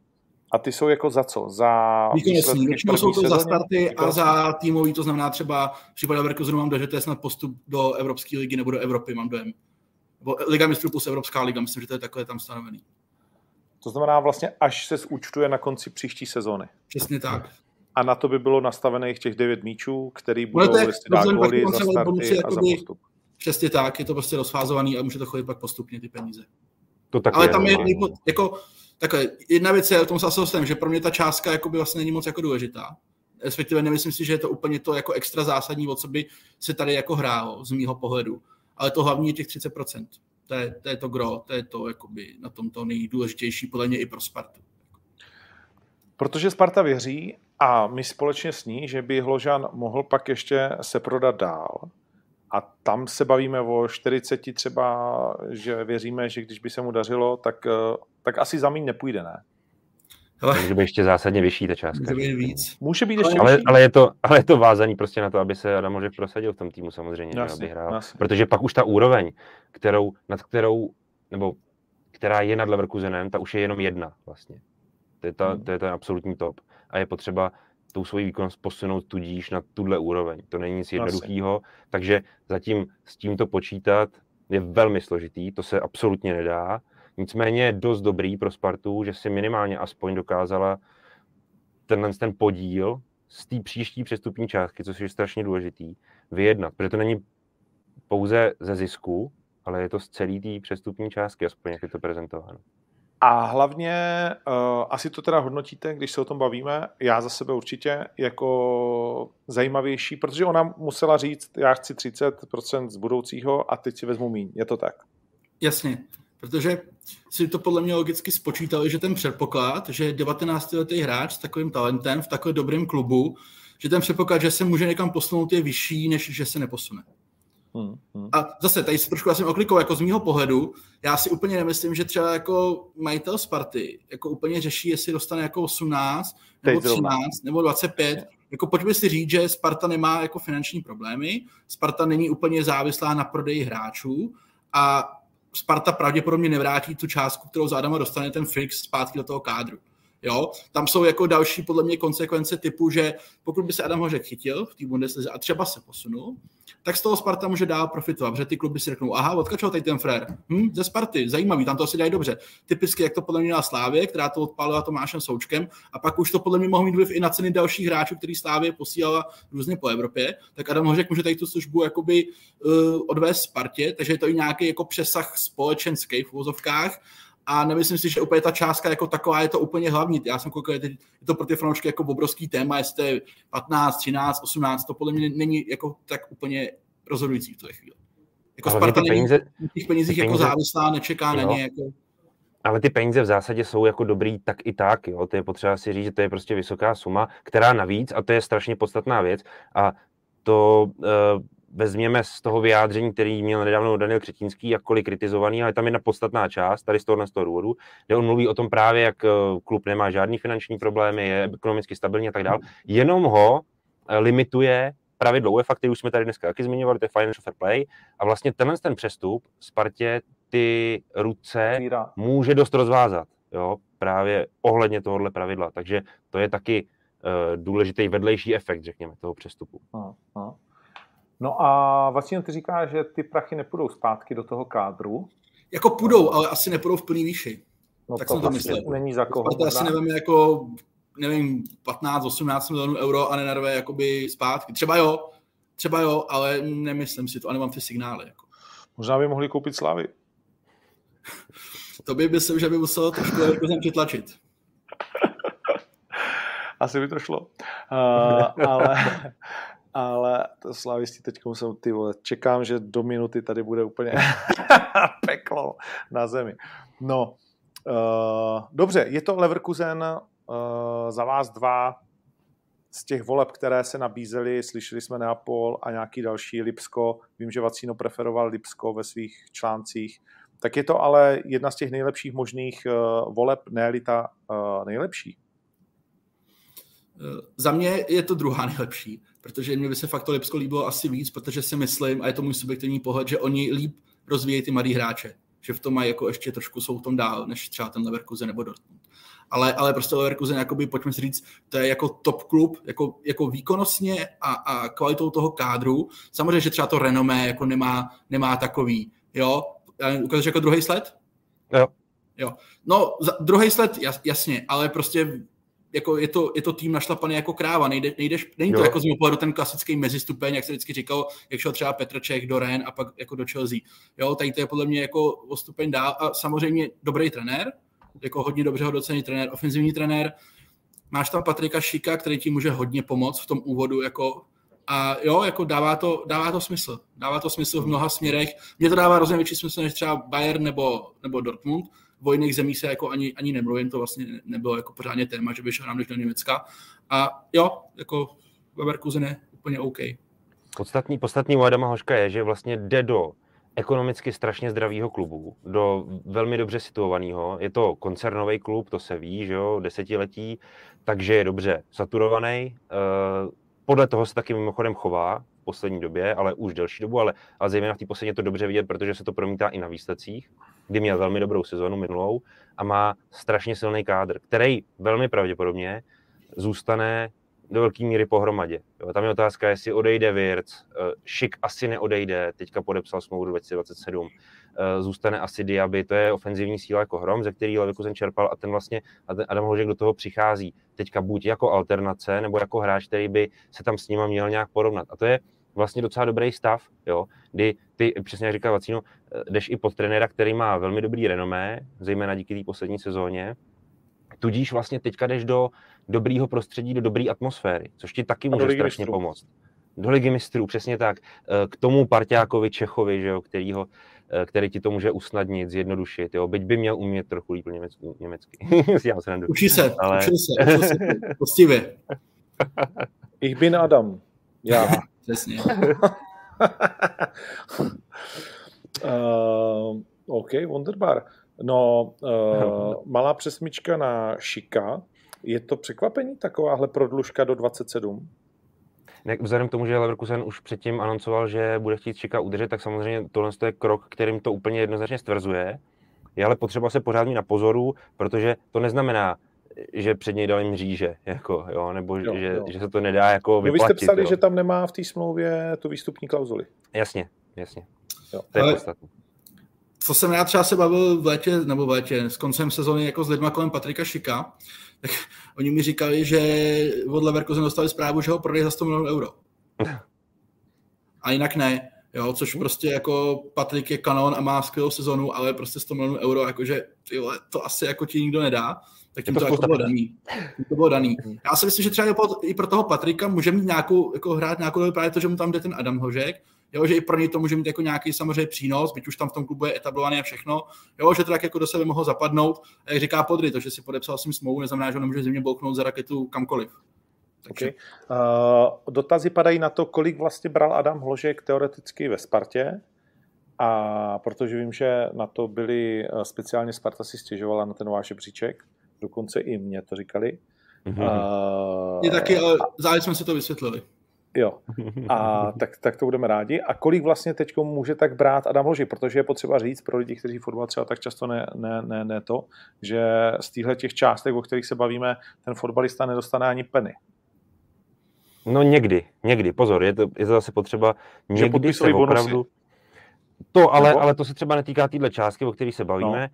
A ty jsou jako za co? Za výkonnostní. Většinou jsou to sezóně? za starty a za týmový, to znamená třeba v případě Leverkusenu mám dojem, že to je snad postup do Evropské ligy nebo do Evropy, mám dojem. Nebo Liga mistrů plus Evropská liga, myslím, že to je takhle tam stanovený. To znamená vlastně, až se zúčtuje na konci příští sezóny. Přesně tak. A na to by bylo nastavených těch devět míčů, který budou jestli dát góly za starty a za postup. Přesně tak, je to prostě rozfázovaný a může to chodit pak postupně ty peníze. To tak Ale je, tam je, nejpo, jako, takhle, jedna věc je, o tom se že pro mě ta částka jako by vlastně není moc jako důležitá. Respektive nemyslím si, že je to úplně to jako extra zásadní, o co by se tady jako hrálo z mýho pohledu. Ale to hlavní je těch 30%. To je, to je to gro, to je to jakoby na tom to nejdůležitější podle mě i pro Spartu. Protože Sparta věří a my společně s ní, že by Hložan mohl pak ještě se prodat dál, a tam se bavíme o 40 třeba, že věříme, že když by se mu dařilo, tak, eh, tak asi za míň nepůjde, ne? Hele. Může být ještě zásadně vyšší ta částka. Může být víc. Může být ještě ale, ale, je to, ale je to vázaný prostě na to, aby se Adam Možek prosadil v tom týmu samozřejmě, jasně, aby hrál. Jasně. Protože pak už ta úroveň, kterou, nad kterou, nebo která je nad Leverkusenem, ta už je jenom jedna vlastně. To je, ta, hmm. to je ten absolutní top. A je potřeba tou svoji výkonnost posunout tudíž na tuhle úroveň. To není nic jednoduchého, takže zatím s tímto počítat je velmi složitý, to se absolutně nedá. Nicméně je dost dobrý pro Spartu, že si minimálně aspoň dokázala tenhle ten podíl z té příští přestupní částky, což je strašně důležitý, vyjednat, protože to není pouze ze zisku, ale je to z celé té přestupní částky, aspoň jak je to prezentováno. A hlavně uh, asi to teda hodnotíte, když se o tom bavíme, já za sebe určitě jako zajímavější, protože ona musela říct, já chci 30% z budoucího a teď si vezmu míň. Je to tak? Jasně, protože si to podle mě logicky spočítali, že ten předpoklad, že 19-letý hráč s takovým talentem v takovém dobrém klubu, že ten předpoklad, že se může někam posunout, je vyšší, než že se neposune. Hmm, hmm. A zase, tady se trošku vlastně oklikou, jako z mýho pohledu, já si úplně nemyslím, že třeba jako majitel Sparty jako úplně řeší, jestli dostane jako 18, nebo 13, nebo 25. Jako pojďme si říct, že Sparta nemá jako finanční problémy, Sparta není úplně závislá na prodeji hráčů a Sparta pravděpodobně nevrátí tu částku, kterou za Adama dostane ten fix zpátky do toho kádru. Jo? Tam jsou jako další podle mě konsekvence typu, že pokud by se Adam Hořek chytil v té Bundeslize a třeba se posunul, tak z toho Sparta může dál profitovat, protože ty kluby si řeknou, aha, odkačoval tady ten frér, hm, ze Sparty, zajímavý, tam to asi dají dobře. Typicky, jak to podle mě na Slávě, která to odpálila Tomášem Součkem, a pak už to podle mě mohlo mít vliv i na ceny dalších hráčů, který Slávě posílala různě po Evropě, tak Adam Hořek může tady tu službu jakoby uh, odvést Spartě, takže je to i nějaký jako přesah společenský v uvozovkách a nemyslím si, že úplně ta částka jako taková je to úplně hlavní. Já jsem koukal, je to pro ty fanoušky jako obrovský téma, jestli to je 15, 13, 18, to podle mě není jako tak úplně rozhodující v té chvíli. Jako Ale Sparta peníze, není těch penězích jako peníze, jako závislá, nečeká jo. na ně. Jako... Ale ty peníze v zásadě jsou jako dobrý tak i tak, jo. To je potřeba si říct, že to je prostě vysoká suma, která navíc, a to je strašně podstatná věc, a to uh, vezměme z toho vyjádření, který měl nedávno Daniel Křetínský, jakkoliv kritizovaný, ale tam je jedna podstatná část, tady z tohohle z toho důvodu, kde on mluví o tom právě, jak eh, klub nemá žádný finanční problémy, je ekonomicky stabilní a tak dále, jenom ho eh, limituje pravidlo UEFA, který už jsme tady dneska taky zmiňovali, to je Financial Fair Play, a vlastně tenhle ten přestup Spartě ty ruce může dost rozvázat, jo, právě ohledně tohohle pravidla, takže to je taky uh, důležitý vedlejší efekt, řekněme, toho přestupu. Aha, aha. No a vlastně ty říkáš, že ty prachy nepůjdou zpátky do toho kádru? Jako půjdou, ale asi nepůjdou v plný výši. No tak to jsem to myslel. Není za koho. To asi nevíme jako, nevím, 15-18 milionů euro a nenarve jakoby zpátky. Třeba jo, třeba jo, ale nemyslím si to a nemám ty signály. Jako. Možná by mohli koupit Slavy. to by myslím, že by muselo trošku jako přitlačit. Asi by to šlo. Uh, ale ale to slavisti teď jsou ty vole, čekám, že do minuty tady bude úplně peklo na zemi. No, uh, dobře, je to Leverkusen uh, za vás dva z těch voleb, které se nabízely, slyšeli jsme Neapol a nějaký další Lipsko, vím, že Vacino preferoval Lipsko ve svých článcích, tak je to ale jedna z těch nejlepších možných uh, voleb, ne ta uh, nejlepší. Za mě je to druhá nejlepší, protože mě by se fakt to Lipsko líbilo asi víc, protože si myslím, a je to můj subjektivní pohled, že oni líp rozvíjejí ty mladý hráče, že v tom mají jako ještě trošku jsou v tom dál, než třeba ten Leverkusen nebo Dortmund. ale, ale prostě Leverkusen, jakoby, pojďme si říct, to je jako top klub, jako, jako výkonnostně a, a kvalitou toho kádru. Samozřejmě, že třeba to renomé jako nemá, nemá takový, jo. Ukážeš jako druhý sled? Jo. Jo. No, za, druhý sled, jas, jasně, ale prostě jako je, to, je to tým našlapaný jako kráva, nejde, nejdeš, není to jo. jako z mého pohledu ten klasický mezistupeň, jak se vždycky říkal, jak šel třeba Petrček do Ren a pak jako do Chelsea. Jo, tady to je podle mě jako o stupeň dál a samozřejmě dobrý trenér, jako hodně dobře hodnocený trenér, ofenzivní trenér. Máš tam Patrika Šika, který ti může hodně pomoct v tom úvodu, jako a jo, jako dává to, dává to smysl. Dává to smysl v mnoha směrech. Mně to dává rozhodně větší smysl než třeba Bayern nebo, nebo Dortmund. V jiných zemích se jako ani, ani nemluvím, to vlastně nebylo jako pořádně téma, že by šel nám do Německa. A jo, jako Leverkusen je úplně OK. Podstatný, podstatný u Adama Hoška je, že vlastně jde do ekonomicky strašně zdravého klubu, do velmi dobře situovaného. Je to koncernový klub, to se ví, že jo, desetiletí, takže je dobře saturovaný. Eh, podle toho se taky mimochodem chová v poslední době, ale už delší dobu, ale, ale zejména v té poslední je to dobře vidět, protože se to promítá i na výsledcích, kdy měl velmi dobrou sezonu minulou a má strašně silný kádr, který velmi pravděpodobně zůstane do velké míry pohromadě. Jo, tam je otázka, jestli odejde Wirtz, eh, Šik asi neodejde, teďka podepsal smlouvu 2027, eh, zůstane asi Diaby, to je ofenzivní síla jako hrom, ze který Leverkusen čerpal a ten vlastně, a ten Adam Hložek do toho přichází teďka buď jako alternace, nebo jako hráč, který by se tam s nima měl nějak porovnat. A to je vlastně docela dobrý stav, jo, kdy ty, přesně jak říká Vacino, eh, jdeš i pod trenéra, který má velmi dobrý renomé, zejména díky té poslední sezóně, tudíž vlastně teďka jdeš do dobrýho prostředí, do dobré atmosféry, což ti taky může strašně mistrů. pomoct. Do ligy mistrů, přesně tak. Eh, k tomu Parťákovi Čechovi, že jo, kterýho, eh, který ti to může usnadnit, zjednodušit. Jo. Byť by měl umět trochu líp německy. německy. učí se, Ale... učí se, učí se, poctivě. Ich bin Adam. Já. Přesně. uh, OK, wunderbar. No, uh, malá přesmička na Šika. Je to překvapení takováhle prodlužka do 27? Ne, vzhledem k tomu, že Leverkusen už předtím anoncoval, že bude chtít Šika udržet, tak samozřejmě tohle je krok, kterým to úplně jednoznačně stvrzuje. Je ale potřeba se pořád mít na pozoru, protože to neznamená, že před něj dali mříže, jako, jo, nebo jo, že, jo. že se to nedá jako vyplatit. No, vy jste psali, jo. že tam nemá v té smlouvě tu výstupní klauzuli. Jasně, jasně. Jo. To je podstatné co jsem já třeba se bavil v létě, nebo v létě, s koncem sezóny jako s lidma kolem Patrika Šika, tak oni mi říkali, že od Leverkusen dostali zprávu, že ho prodají za 100 milionů euro. A jinak ne, jo, což prostě jako Patrik je kanon a má skvělou sezonu, ale prostě 100 milionů euro, jakože tyhle, to asi jako ti nikdo nedá, tak tím to, to jako bylo daný. Tím to bylo daný. Já si myslím, že třeba i pro toho Patrika může mít nějakou, jako hrát nějakou právě to, že mu tam jde ten Adam Hožek, jo, že i pro ně to může mít jako nějaký samozřejmě přínos, byť už tam v tom klubu je etablovaný a všechno, jo, že to tak jako do sebe mohlo zapadnout. A jak říká Podry, to, že si podepsal s ním smlouvu, neznamená, že on nemůže země bolknout za raketu kamkoliv. Takže... Okay. Uh, dotazy padají na to, kolik vlastně bral Adam Hložek teoreticky ve Spartě, a protože vím, že na to byli eh, speciálně Sparta si stěžovala na ten váš žebříček, dokonce i mě to říkali. Mm-hmm. Uh, taky, ale záleží jsme si to vysvětlili. Jo. A tak, tak to budeme rádi. A kolik vlastně teď může tak brát Adam Loži? Protože je potřeba říct pro lidi, kteří fotbal třeba tak často ne, ne, ne, ne to, že z těchto těch částek, o kterých se bavíme, ten fotbalista nedostane ani peny. No někdy, někdy, pozor, je to, je to zase potřeba někdy se opravdu... To, ale, ale to se třeba netýká téhle částky, o které se bavíme. No.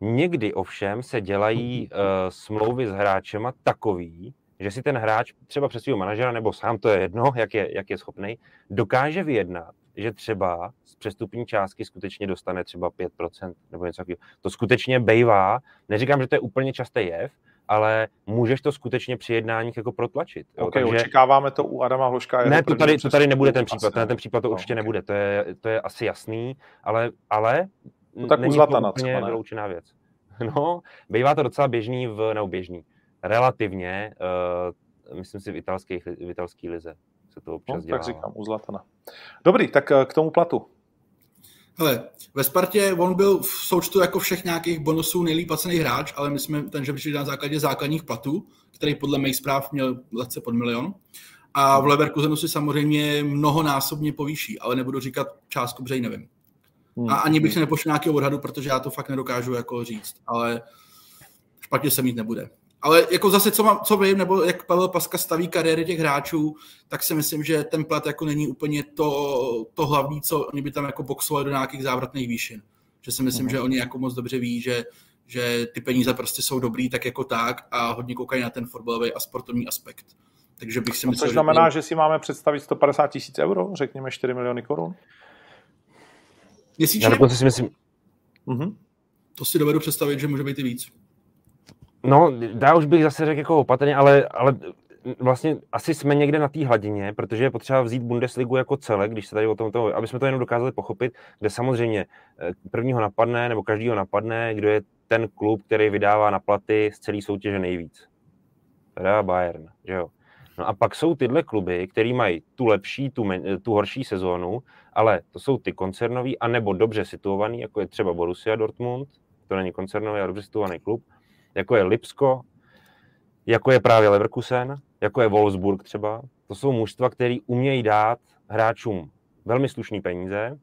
Někdy ovšem se dělají uh, smlouvy s hráčema takový, že si ten hráč třeba přes svého manažera nebo sám, to je jedno, jak je, jak je schopný, dokáže vyjednat, že třeba z přestupní částky skutečně dostane třeba 5% nebo něco takového. To skutečně bejvá. Neříkám, že to je úplně častý jev, ale můžeš to skutečně při jednáních jako protlačit. Jo? Okay, Takže, očekáváme to u Adama Hloška. Ne, to tady, to tady nebude ten případ, ten, ten případ to no, určitě okay. nebude, to je, to je asi jasný, ale, ale no, tak není to úplně vyloučená věc. No, bývá to docela běžný v, nebo běžný relativně, uh, myslím si, v, italské, v italské lize se to občas no, dělá. Tak říkám, u Zlatana. Dobrý, tak uh, k tomu platu. Hele, ve Spartě on byl v součtu jako všech nějakých bonusů nejlíp placený hráč, ale my jsme ten žebříček na základě základních platů, který podle mých zpráv měl letce pod milion. A v Leverkusenu si samozřejmě mnohonásobně povýší, ale nebudu říkat částku, protože nevím. Hmm. A ani bych se nepošel nějakého odhadu, protože já to fakt nedokážu jako říct, ale špatně se mít nebude. Ale jako zase, co, mám, co vím, nebo jak Pavel Paska staví kariéry těch hráčů, tak si myslím, že ten plat jako není úplně to, to hlavní, co oni by tam jako boxovali do nějakých závratných výšin. Že si myslím, mm. že oni jako moc dobře ví, že, že ty peníze prostě jsou dobrý tak jako tak a hodně koukají na ten fotbalový a sportovní aspekt. Takže bych si no, myslel, což znamená, že, že si máme představit 150 tisíc euro, řekněme 4 miliony korun? Měsíčně? Já si myslím... Mm-hmm. To si dovedu představit, že může být i víc. No, já už bych zase řekl jako opatrně, ale, ale vlastně asi jsme někde na té hladině, protože je potřeba vzít Bundesligu jako celek, když se tady o tom, to, aby jsme to jenom dokázali pochopit, kde samozřejmě eh, prvního napadne, nebo každýho napadne, kdo je ten klub, který vydává na platy z celé soutěže nejvíc. Teda Bayern, že jo. No a pak jsou tyhle kluby, které mají tu lepší, tu, men, tu horší sezónu, ale to jsou ty koncernový, anebo dobře situovaný, jako je třeba Borussia Dortmund, to není koncernový a dobře situovaný klub, jako je Lipsko, jako je právě Leverkusen, jako je Wolfsburg třeba. To jsou mužstva, které umějí dát hráčům velmi slušný peníze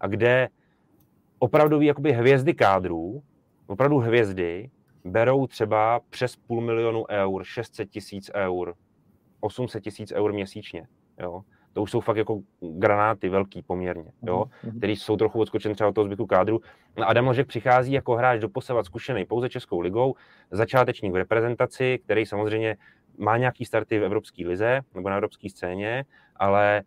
a kde opravdu jakoby hvězdy kádrů, opravdu hvězdy, berou třeba přes půl milionu eur, 600 tisíc eur, 800 tisíc eur měsíčně. Jo? To už jsou fakt jako granáty velký poměrně, jo? Mm-hmm. který jsou trochu odskočen třeba od toho zbytku kádru. No Adam Ložek přichází jako hráč doposavat zkušený pouze Českou ligou, začátečník v reprezentaci, který samozřejmě má nějaký starty v Evropské lize nebo na evropské scéně, ale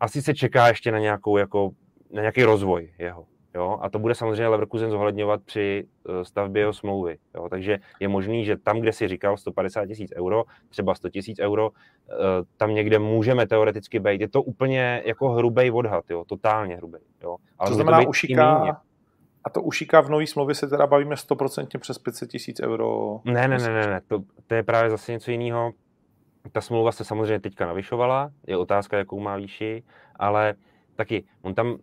asi se čeká ještě na, nějakou, jako, na nějaký rozvoj jeho. Jo? A to bude samozřejmě Leverkusen zohledňovat při eh, stavbě jeho smlouvy. Jo? Takže je možný, že tam, kde si říkal 150 tisíc euro, třeba 100 tisíc euro, eh, tam někde můžeme teoreticky být. Je to úplně jako hrubý odhad, jo? totálně hrubý. Jo? Ale to znamená, to ušiká, a to ušiká v nový smlouvě se teda bavíme 100% přes 500 tisíc euro. Ne, ne, ne, ne, ne. To, to je právě zase něco jiného. Ta smlouva se samozřejmě teďka navyšovala, je otázka, jakou má výši, ale taky on tam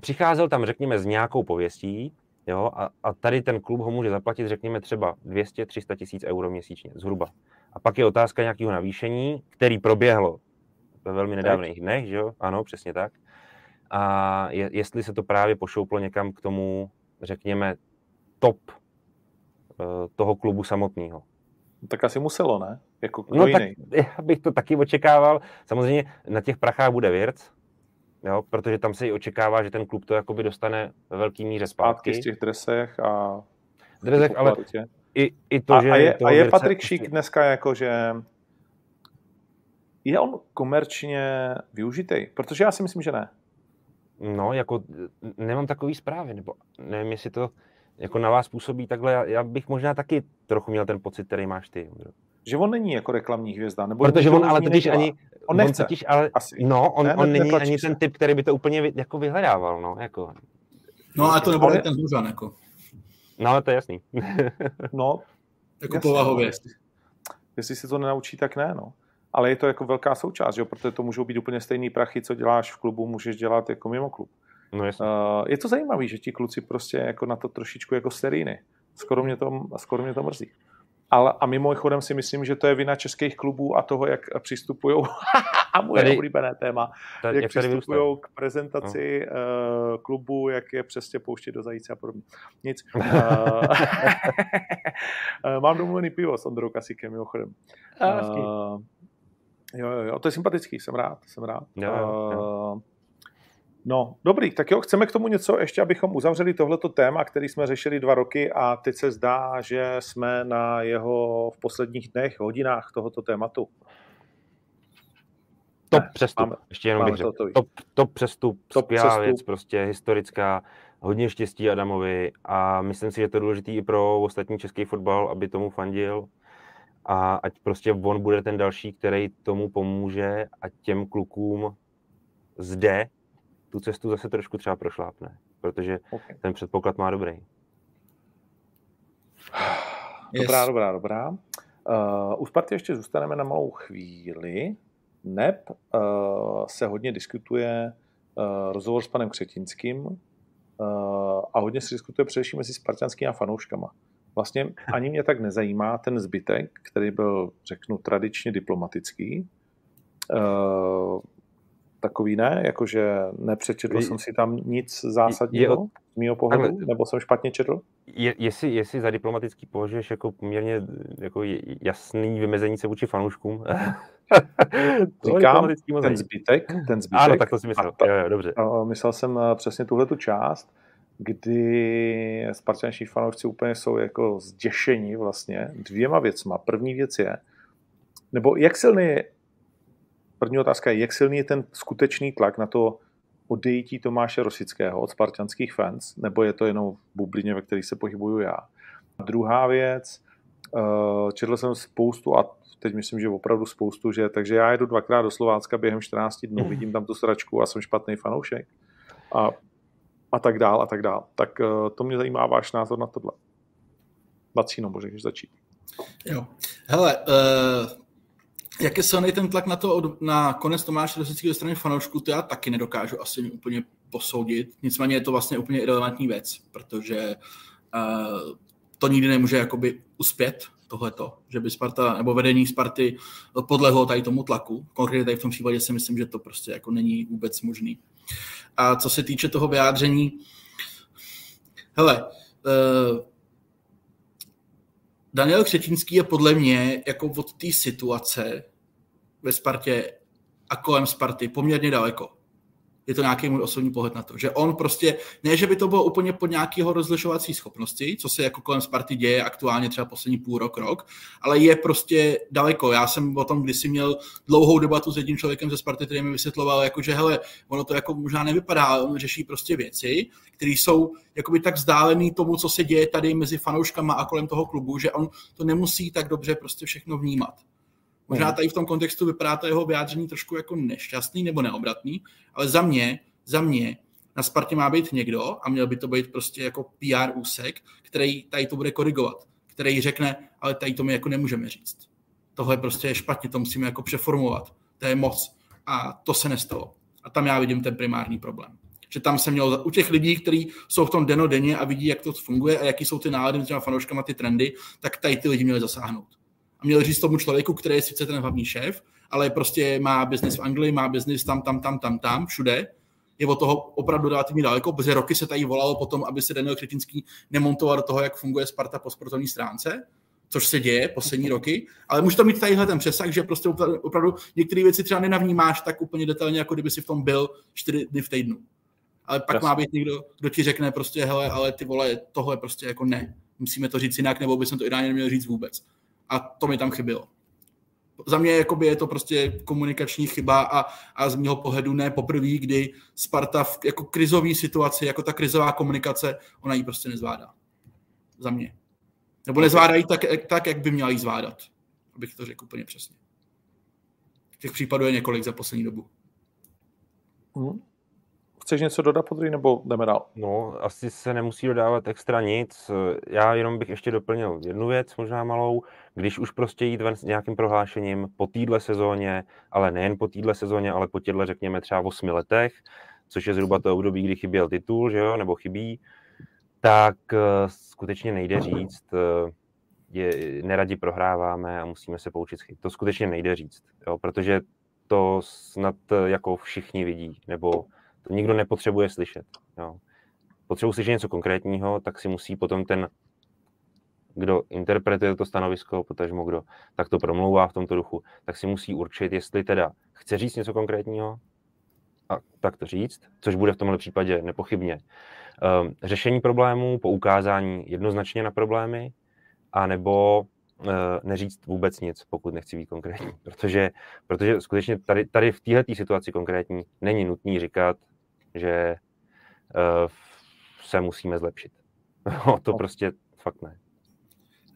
přicházel tam, řekněme, s nějakou pověstí, jo, a, a tady ten klub ho může zaplatit, řekněme, třeba 200-300 tisíc euro měsíčně, zhruba. A pak je otázka nějakého navýšení, který proběhlo ve velmi nedávných dnech, že jo? Ano, přesně tak. A je, jestli se to právě pošouplo někam k tomu, řekněme, top uh, toho klubu samotného. Tak asi muselo, ne? Jako no tak já bych to taky očekával. Samozřejmě na těch prachách bude věc, jo, protože tam se i očekává, že ten klub to jakoby dostane ve velký míře zpátky. Zpátky z těch dresech a... Dresech, ale i, i to, a, že... A je, a je Patrik Šík dneska jako, že je on komerčně využitý? Protože já si myslím, že ne. No, jako nemám takový zprávy, nebo nevím, jestli to jako na vás působí takhle. Já, já bych možná taky trochu měl ten pocit, který máš ty. Že on není jako reklamní hvězda. Nebo Protože on ale totiž ani, On nechce. On totiž, ale, Asi. No, on, ne, on není ani se. ten typ, který by to úplně vy, jako vyhledával. No, jako. no a to nebude ale... ten Zuzan, jako. No, ale to je jasný. no, jako povahově. Jestli, jestli se to nenaučí, tak ne, no. Ale je to jako velká součást, jo? protože to můžou být úplně stejný prachy, co děláš v klubu, můžeš dělat jako mimo klub. No, jasný. uh, je to zajímavé, že ti kluci prostě jako na to trošičku jako steríny. Skoro mě to, skoro mě to mrzí. Ale, a mimochodem si myslím, že to je vina českých klubů a toho, jak přistupují, a moje tady, oblíbené téma, tady, jak, jak přistupují k prezentaci no. uh, klubu, jak je přesně pouštět do zajíce a podobně. Nic. Uh, mám domluvený pivo s Ondrou Kasikem, mimochodem. Uh, jo, jo, jo, to je sympatický, jsem rád, jsem rád. Jo, jo. Uh, No, dobrý, tak jo, chceme k tomu něco ještě, abychom uzavřeli tohleto téma, který jsme řešili dva roky a teď se zdá, že jsme na jeho v posledních dnech, hodinách tohoto tématu. Top ne, přestup, máme, ještě jenom bych řekl. Top, top přestup, top skvělá přestup. věc, prostě historická, hodně štěstí Adamovi a myslím si, že to je důležité i pro ostatní český fotbal, aby tomu fandil a ať prostě on bude ten další, který tomu pomůže a těm klukům zde tu cestu zase trošku třeba prošlápne, protože okay. ten předpoklad má dobrý. Yes. Dobrá, dobrá, dobrá. Uh, u Sparty ještě zůstaneme na malou chvíli. NEP uh, se hodně diskutuje uh, rozhovor s panem Křetinským uh, a hodně se diskutuje především mezi spartanskými fanouškama. Vlastně ani mě tak nezajímá ten zbytek, který byl, řeknu, tradičně diplomatický. Uh, takový ne, jakože nepřečetl je, jsem si tam nic zásadního je, z mého pohledu, takhle, nebo jsem špatně četl? Je, jestli, jestli za diplomatický považuješ jako poměrně jako jasný vymezení se vůči fanouškům, Říkám, ten zbytek, ten zbytek. Ano, tak to si myslel. Ta, jo, jo, dobře. Myslel jsem eh, přesně tuhle tu část, kdy spartanští fanoušci úplně jsou jako zděšení vlastně dvěma věcma. První věc je, nebo jak silný je, první otázka je, jak silný je ten skutečný tlak na to odejítí Tomáše Rosického od spartanských fans, nebo je to jenom v bublině, ve které se pohybuju já. A druhá věc, eh, četl jsem spoustu, a teď myslím, že opravdu spoustu, že takže já jedu dvakrát do Slovácka během 14 dnů, vidím tam tu sračku a jsem špatný fanoušek. A a tak dál a tak dál. Tak uh, to mě zajímá váš názor na tohle. Vacíno, můžeš začít. Jo. Hele, uh, jak je silný ten tlak na to na konec Tomáše Rosického strany fanoušků, to já taky nedokážu asi úplně posoudit. Nicméně je to vlastně úplně irrelevantní věc, protože uh, to nikdy nemůže jakoby uspět, tohleto, že by Sparta nebo vedení Sparty podlehlo tady tomu tlaku. Konkrétně tady v tom případě si myslím, že to prostě jako není vůbec možný. A co se týče toho vyjádření, hele, uh, Daniel Křetínský je podle mě jako od té situace ve Spartě a kolem Sparty poměrně daleko je to nějaký můj osobní pohled na to, že on prostě, ne, že by to bylo úplně pod nějakého rozlišovací schopnosti, co se jako kolem Sparty děje aktuálně třeba poslední půl rok, rok, ale je prostě daleko. Já jsem o tom kdysi měl dlouhou debatu s jedním člověkem ze Sparty, který mi vysvětloval, jako, že hele, ono to jako možná nevypadá, ale on řeší prostě věci, které jsou jakoby tak vzdálený tomu, co se děje tady mezi fanouškama a kolem toho klubu, že on to nemusí tak dobře prostě všechno vnímat. Možná hmm. tady v tom kontextu vypadá to jeho vyjádření trošku jako nešťastný nebo neobratný, ale za mě, za mě na Spartě má být někdo a měl by to být prostě jako PR úsek, který tady to bude korigovat, který řekne, ale tady to my jako nemůžeme říct. Tohle prostě je špatně, to musíme jako přeformovat. To je moc. A to se nestalo. A tam já vidím ten primární problém. Že tam se mělo u těch lidí, kteří jsou v tom denodenně a vidí, jak to funguje a jaký jsou ty nálady mezi fanouškama, ty trendy, tak tady ty lidi měli zasáhnout a měl říct tomu člověku, který je sice ten hlavní šéf, ale prostě má biznis v Anglii, má biznis tam, tam, tam, tam, tam, všude, je od toho opravdu relativně daleko, protože roky se tady volalo potom, aby se Daniel Křetinský nemontoval do toho, jak funguje Sparta po sportovní stránce, což se děje poslední roky, ale může to mít tadyhle ten přesah, že prostě opravdu některé věci třeba nenavnímáš tak úplně detailně, jako kdyby si v tom byl čtyři dny v týdnu. Ale pak Jasně. má být někdo, kdo ti řekne prostě, hele, ale ty vole, tohle prostě jako ne. Musíme to říct jinak, nebo bychom to ideálně neměli říct vůbec. A to mi tam chybělo. Za mě jakoby je to prostě komunikační chyba a, a z mého pohledu ne poprvé, kdy Sparta v jako krizové situaci, jako ta krizová komunikace, ona ji prostě nezvládá. Za mě. Nebo nezvládají tak, tak, jak by měla jí zvládat. Abych to řekl úplně přesně. Těch případů je několik za poslední dobu. Hmm. Chceš něco dodat, Podry, nebo jdeme dál? No, asi se nemusí dodávat extra nic. Já jenom bych ještě doplnil jednu věc, možná malou. Když už prostě jít ven s nějakým prohlášením po týdle sezóně, ale nejen po týdle sezóně, ale po těchto, řekněme, třeba v osmi letech, což je zhruba to období, kdy chyběl titul, že jo, nebo chybí, tak uh, skutečně nejde říct, uh, je, neradi prohráváme a musíme se poučit chyb. To skutečně nejde říct, jo, protože to snad uh, jako všichni vidí, nebo to nikdo nepotřebuje slyšet. Jo. Potřebuji slyšet něco konkrétního, tak si musí potom ten, kdo interpretuje to stanovisko, potažmo kdo tak to promlouvá v tomto duchu, tak si musí určit, jestli teda chce říct něco konkrétního, a tak to říct, což bude v tomhle případě nepochybně um, řešení problémů, poukázání jednoznačně na problémy, anebo uh, neříct vůbec nic, pokud nechci být konkrétní. Protože, protože skutečně tady, tady v této situaci konkrétní není nutný říkat, že uh, se musíme zlepšit. No, to no. prostě fakt ne.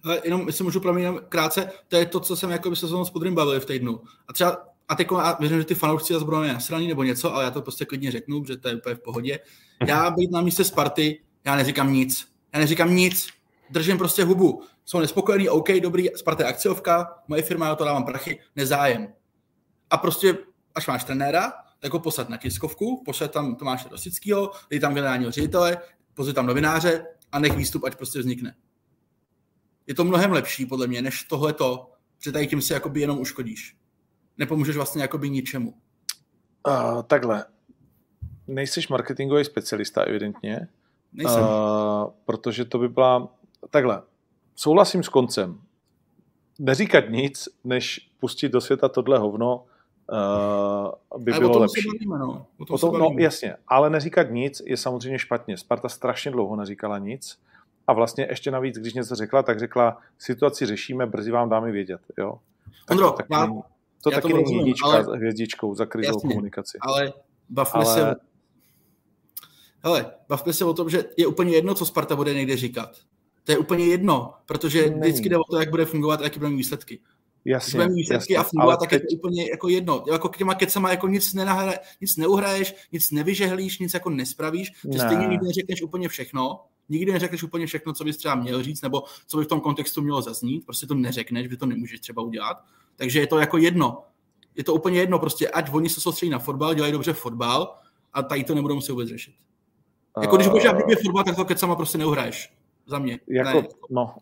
Ale jenom, jestli můžu proměnit krátce, to je to, co jsem jako by se s Podrym bavili v týdnu. A třeba, a teď já věřím, že ty fanoušci zase budou nasraní nebo něco, ale já to prostě klidně řeknu, že to je úplně v pohodě. Já být na místě Sparty, já neříkám nic. Já neříkám nic. Držím prostě hubu. Jsou nespokojení, OK, dobrý, Sparta je akciovka, moje firma, já to dávám prachy, nezájem. A prostě, až máš trenéra, tak ho poslat na tiskovku, pošle tam Tomáše Rosického, dej tam generálního ředitele, pozve tam novináře a nech výstup, ať prostě vznikne. Je to mnohem lepší, podle mě, než tohleto, že tady tím si jakoby jenom uškodíš. Nepomůžeš vlastně jakoby ničemu. Uh, takhle. Nejseš marketingový specialista, evidentně. Nejsem. Uh, protože to by byla... Takhle. Souhlasím s koncem. Neříkat nic, než pustit do světa tohle hovno, uh, by ale bylo lepší. Bavíme, no. O tom, no jasně, ale neříkat nic je samozřejmě špatně. Sparta strašně dlouho neříkala nic a vlastně ještě navíc, když něco řekla, tak řekla, situaci řešíme, brzy vám dáme vědět. Jo? Ondro, to taky, já, není, to já taky není rozumím, jednička ale, hvězdičkou za krizovou komunikaci. Ale bavme ale... se Hele, bavme se o tom, že je úplně jedno, co Sparta bude někde říkat. To je úplně jedno, protože Není. vždycky jde o to, jak bude fungovat a jaký budeme výsledky. Jasně, Když výsledky jasně, a fungovat, tak teď... je to úplně jako jedno. Jako k těma kecama jako nic, nenahra, nic neuhraješ, nic nevyžehlíš, nic jako nespravíš, že ne. stejně nikdy neřekneš úplně všechno, nikdy neřekneš úplně všechno, co bys třeba měl říct, nebo co by v tom kontextu mělo zaznít, prostě to neřekneš, že to nemůžeš třeba udělat. Takže je to jako jedno. Je to úplně jedno, prostě ať oni se soustředí na fotbal, dělají dobře fotbal a tady to nebudou muset vůbec řešit. Jako když budeš hrát fotbal, tak to kecama prostě neuhraješ. Za mě. Jako, ne. no,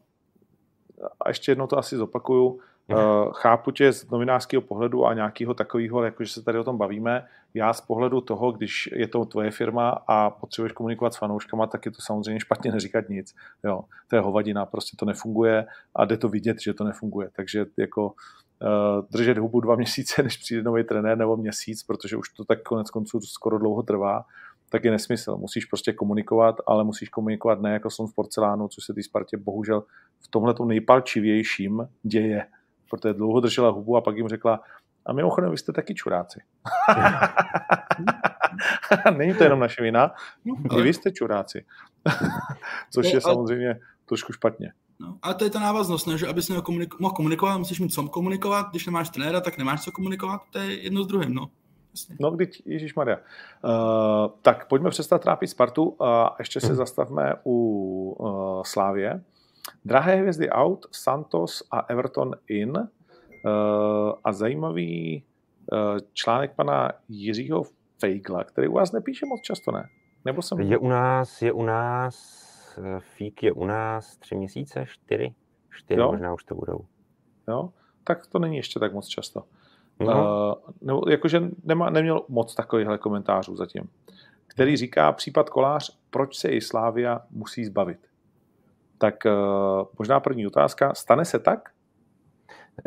a ještě jednou to asi zopakuju. Uh, chápu tě z novinářského pohledu a nějakého takového, jakože se tady o tom bavíme. Já z pohledu toho, když je to tvoje firma a potřebuješ komunikovat s fanouškama, tak je to samozřejmě špatně neříkat nic. Jo, to je hovadina, prostě to nefunguje a jde to vidět, že to nefunguje. Takže jako uh, držet hubu dva měsíce, než přijde nový trenér nebo měsíc, protože už to tak konec konců skoro dlouho trvá, tak je nesmysl. Musíš prostě komunikovat, ale musíš komunikovat ne jako jsem v porcelánu, což se té Spartě bohužel v tomhle nejpalčivějším děje, protože dlouho držela hubu a pak jim řekla, a mimochodem, vy jste taky čuráci. Není to jenom naše vina, i vy jste čuráci. Což je samozřejmě trošku špatně. No, ale to je ta návaznost, ne? že aby se mohl komunikovat, musíš mít co komunikovat, když nemáš trenéra, tak nemáš co komunikovat, to je jedno s druhým. No. Jasně. No, když, Ježíš Maria. Uh, tak pojďme přestat trápit Spartu a ještě se hmm. zastavme u uh, Slávě. Drahé hvězdy out, Santos a Everton in. Uh, a zajímavý uh, článek pana Jiřího Fejgla, který u vás nepíše moc často, ne? Nebo jsem... Je u nás, je u nás, Fík je u nás tři měsíce, čtyři, čtyři jo? možná už to budou. Jo, tak to není ještě tak moc často. No. Uh, nebo jakože nemá, neměl moc takovýchhle komentářů zatím, který říká případ kolář, proč se i Slávia musí zbavit. Tak uh, možná první otázka, stane se tak?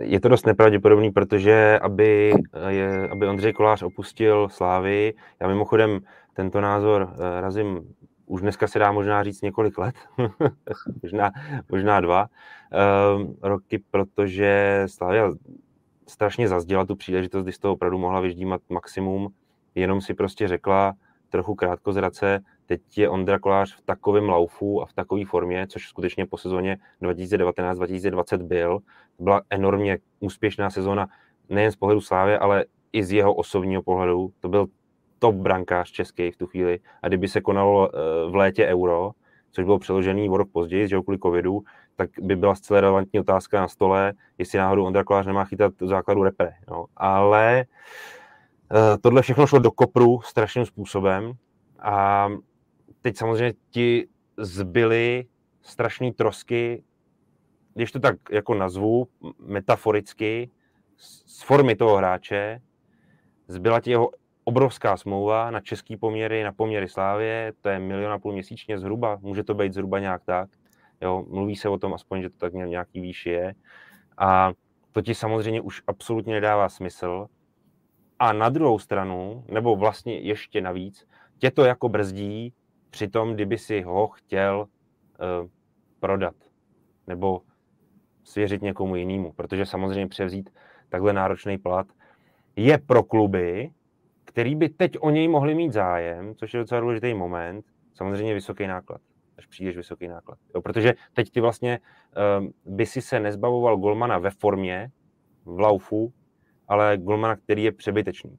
Je to dost nepravděpodobný, protože aby, je, aby Ondřej Kolář opustil Slávy, já mimochodem tento názor uh, razím už dneska se dá možná říct několik let, možná, možná dva uh, roky, protože Slavia strašně zazděla tu příležitost, kdy z toho opravdu mohla vyždímat maximum, jenom si prostě řekla trochu krátko zrace, teď je Ondra Kolář v takovém laufu a v takové formě, což skutečně po sezóně 2019-2020 byl. Byla enormně úspěšná sezóna nejen z pohledu Slávy, ale i z jeho osobního pohledu. To byl top brankář český v tu chvíli. A kdyby se konalo eh, v létě euro, což bylo přeložený o rok později, že kvůli covidu, tak by byla zcela relevantní otázka na stole, jestli náhodou Ondra Kolář nemá chytat základu repre. No. Ale uh, tohle všechno šlo do kopru strašným způsobem a teď samozřejmě ti zbyly strašné trosky, když to tak jako nazvu, metaforicky, z formy toho hráče, zbyla ti jeho obrovská smlouva na český poměry, na poměry Slávě, to je milion a půl měsíčně zhruba, může to být zhruba nějak tak. Jo, mluví se o tom aspoň, že to tak nějaký výši je. A to ti samozřejmě už absolutně nedává smysl. A na druhou stranu, nebo vlastně ještě navíc, tě to jako brzdí při tom, kdyby si ho chtěl uh, prodat nebo svěřit někomu jinému, protože samozřejmě převzít takhle náročný plat je pro kluby, který by teď o něj mohli mít zájem, což je docela důležitý moment, samozřejmě vysoký náklad až přijdeš vysoký náklad. Jo, protože teď ty vlastně um, by si se nezbavoval golmana ve formě, v laufu, ale golmana, který je přebytečný.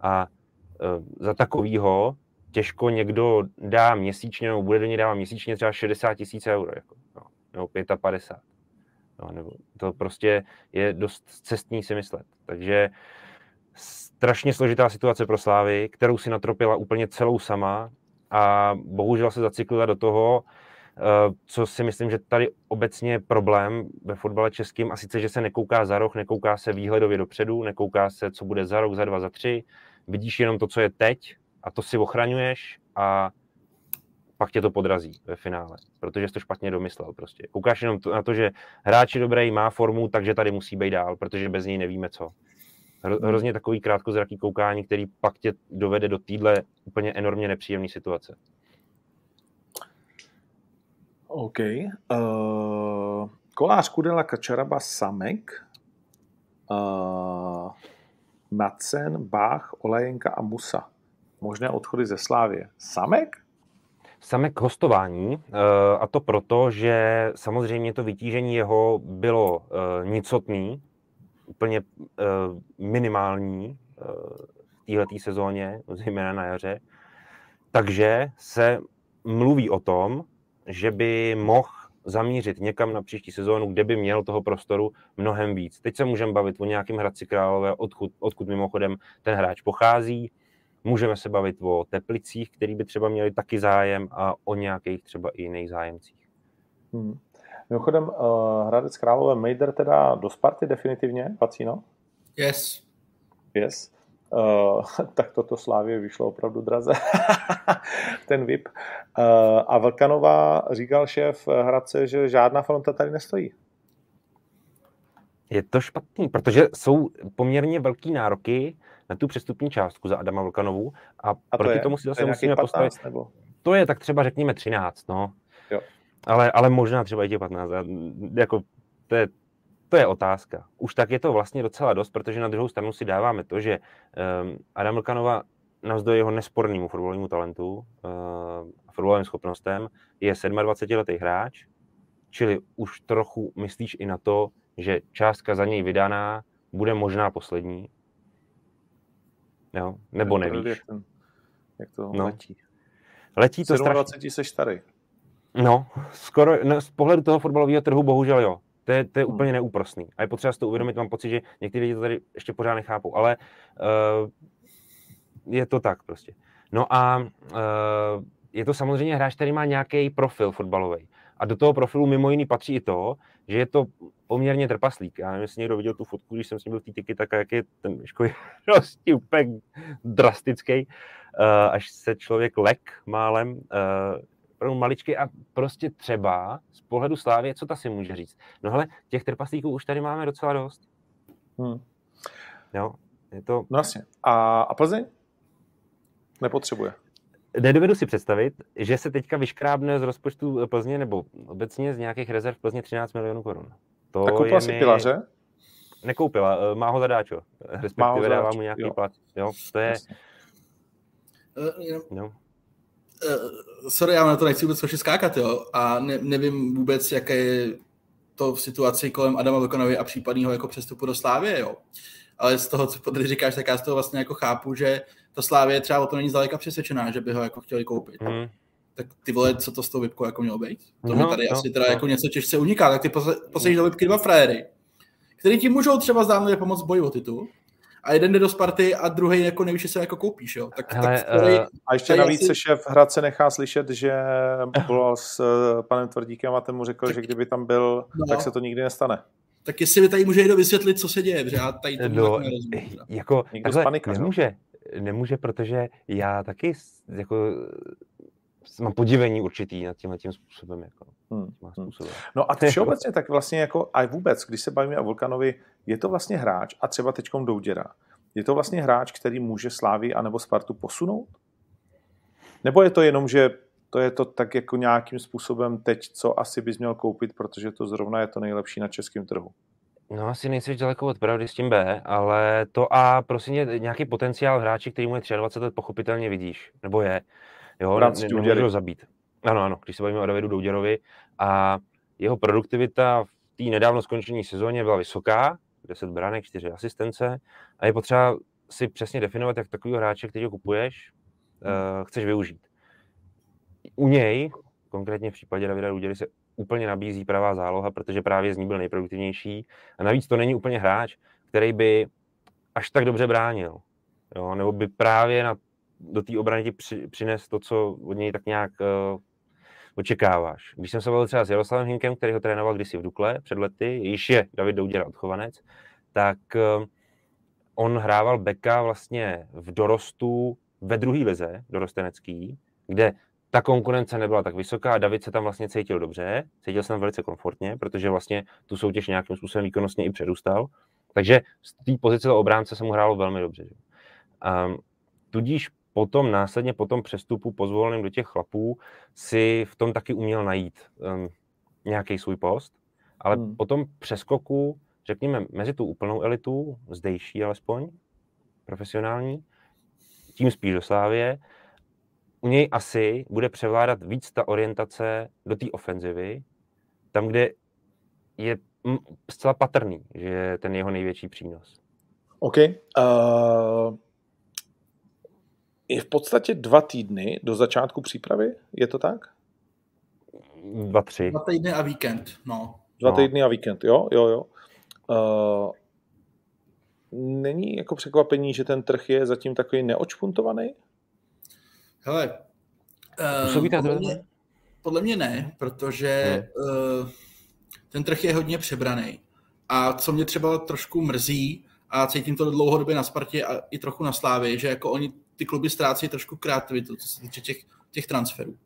A um, za takovýho těžko někdo dá měsíčně, nebo bude do něj dávat měsíčně třeba 60 tisíc euro, jako, no, nebo 55. No, nebo to prostě je dost cestný si myslet. Takže strašně složitá situace pro Slávy, kterou si natropila úplně celou sama a bohužel se zaciklila do toho, eh, co si myslím, že tady obecně je problém ve fotbale českým a sice, že se nekouká za rok, nekouká se výhledově dopředu, nekouká se, co bude za rok, za dva, za tři, vidíš jenom to, co je teď a to si ochraňuješ a pak tě to podrazí ve finále, protože jsi to špatně domyslel prostě. Koukáš jenom to, na to, že hráč je dobrý, má formu, takže tady musí být dál, protože bez něj nevíme co. Hro, hrozně takový krátkozraký koukání, který pak tě dovede do téhle úplně enormně nepříjemné situace. OK. Uh, kolář Kudela Kačaraba Samek, uh, Macen, Bach, Olajenka a Musa. Možné odchody ze Slávě. Samek? Samek hostování, uh, a to proto, že samozřejmě to vytížení jeho bylo uh, nicotný, úplně uh, minimální v této sezóně, zejména na jaře. Takže se mluví o tom, že by mohl zamířit někam na příští sezónu, kde by měl toho prostoru mnohem víc. Teď se můžeme bavit o nějakém Hradci Králové, odkud, odkud mimochodem ten hráč pochází. Můžeme se bavit o Teplicích, který by třeba měli taky zájem a o nějakých třeba i jiných zájemcích. Hmm. Mimochodem, uh, Hradec Králové Mejder teda do Sparty definitivně, Pacino? Yes. Yes. Uh, tak toto Slávě vyšlo opravdu draze, ten VIP. Uh, a Vlkanová říkal šéf Hradce, že žádná fronta tady nestojí. Je to špatný, protože jsou poměrně velký nároky na tu přestupní částku za Adama Vlkanovu a, a proti je, tomu si zase musíme 15, postavit. Nebo? To je tak třeba řekněme 13, no. Jo. Ale, ale možná třeba i těch 15. Jako, to je to je otázka. Už tak je to vlastně docela dost, protože na druhou stranu si dáváme to, že um, Adam Lkanova navzdory jeho nespornému fotbalovému talentu uh, a fotbalovým schopnostem je 27-letý hráč, čili už trochu myslíš i na to, že částka za něj vydaná bude možná poslední. Jo? Nebo nevíš. Jak, ten, jak to no. letí. Letí to 27 strašně. jsi starý. No, skoro, no, z pohledu toho fotbalového trhu bohužel jo. To je, to je hmm. úplně neúprostný. A je potřeba si to uvědomit, mám pocit, že někteří lidi to tady ještě pořád nechápou, ale uh, je to tak prostě. No a uh, je to samozřejmě hráč, který má nějaký profil fotbalový. A do toho profilu mimo jiný patří i to, že je to poměrně trpaslík. Já nevím, jestli někdo viděl tu fotku, když jsem s ním byl v té tyky, tak jak je ten Miško prostě úplně drastický, uh, až se člověk lek málem. Uh, opravdu maličký a prostě třeba z pohledu Slávě, co ta si může říct? No hele, těch trpaslíků už tady máme docela dost. Hmm. Jo, je to... No jasně. A, a Plzeň? Nepotřebuje. Nedovedu si představit, že se teďka vyškrábne z rozpočtu Plzně nebo obecně z nějakých rezerv Plzně 13 milionů korun. To tak koupila si mi... pilaře? Nekoupila, eh, má ho zadáčo. Respektive dává mu nějaký jo. plat. Jo, to je... Uh, no uh, sorry, já na to nechci vůbec troši skákat, jo, a ne, nevím vůbec, jaké je to v situaci kolem Adama Vlkanovi a případného jako přestupu do Slávě, jo. Ale z toho, co tady říkáš, tak já z toho vlastně jako chápu, že ta Slávě třeba o to není zdaleka přesvědčená, že by ho jako chtěli koupit. Hmm. Tak ty vole, co to s tou vypkou jako mělo být? To no, mi tady no, asi teda no. jako něco těžce uniká. Tak ty poslední do vypky dva frajery, který ti můžou třeba zdánlivě pomoct boji o titul, a jeden jde do Sparty a druhý jako nevíš, se jako koupíš, jo. Tak, Hele, tak který, uh, a ještě navíc asi... se šéf Hradce nechá slyšet, že byl s uh, panem Tvrdíkem a ten mu řekl, tak, že kdyby tam byl, no, tak se to nikdy nestane. Tak jestli mi tady může někdo vysvětlit, co se děje, že já tady to no, nerozumím. Jako, takhle, nemůže, nemůže, protože já taky jako mám podivení určitý nad tímhle tím způsobem. Jako, hmm. způsobem. No a všeobecně tak vlastně jako a vůbec, když se bavíme o Vulkanovi, je to vlastně hráč a třeba teďkom Douděra. Je to vlastně hráč, který může Slávy anebo Spartu posunout? Nebo je to jenom, že to je to tak jako nějakým způsobem teď, co asi bys měl koupit, protože to zrovna je to nejlepší na českém trhu? No asi nejsi daleko od pravdy s tím B, ale to A, prosím, nějaký potenciál hráči, který mu je 23 let, pochopitelně vidíš, nebo je. Jo, ne, ne, zabít. Ano, ano, když se bavíme o Davidu Douděrovi a jeho produktivita v té nedávno skončení sezóně byla vysoká, 10 branek, 4 asistence a je potřeba si přesně definovat, jak takového hráče, který ho kupuješ, uh, chceš využít. U něj, konkrétně v případě Davida Douděry, se úplně nabízí pravá záloha, protože právě z ní byl nejproduktivnější. A navíc to není úplně hráč, který by až tak dobře bránil. Jo? Nebo by právě na do té obrany ti při, přines to, co od něj tak nějak uh, očekáváš. Když jsem se bavil třeba s Jaroslavem Hinkem, který ho trénoval kdysi v Dukle před lety, již je David Douděra odchovanec, tak uh, on hrával beka vlastně v dorostu ve druhé lize, dorostenecký, kde ta konkurence nebyla tak vysoká a David se tam vlastně cítil dobře, cítil se tam velice komfortně, protože vlastně tu soutěž nějakým způsobem výkonnostně i předůstal. Takže z té pozice do obránce se mu hrálo velmi dobře. Um, tudíž potom, následně po tom přestupu pozvoleným do těch chlapů, si v tom taky uměl najít um, nějaký svůj post, ale hmm. po tom přeskoku, řekněme, mezi tu úplnou elitu, zdejší alespoň, profesionální, tím spíš do Slávě, u něj asi bude převládat víc ta orientace do té ofenzivy, tam, kde je zcela patrný, že je ten jeho největší přínos. OK. Uh, je v podstatě dva týdny do začátku přípravy, je to tak? Dva, tři. Dva týdny a víkend, no. Dva no. týdny a víkend, jo, jo, jo. Uh, není jako překvapení, že ten trh je zatím takový neočpuntovaný? Hele, uh, podle, mě, podle mě ne, protože uh, ten trh je hodně přebraný. A co mě třeba trošku mrzí, a cítím to dlouhodobě na Spartě a i trochu na Slávě, že jako oni ty kluby ztrácí trošku kreativitu, co se týče těch, těch transferů.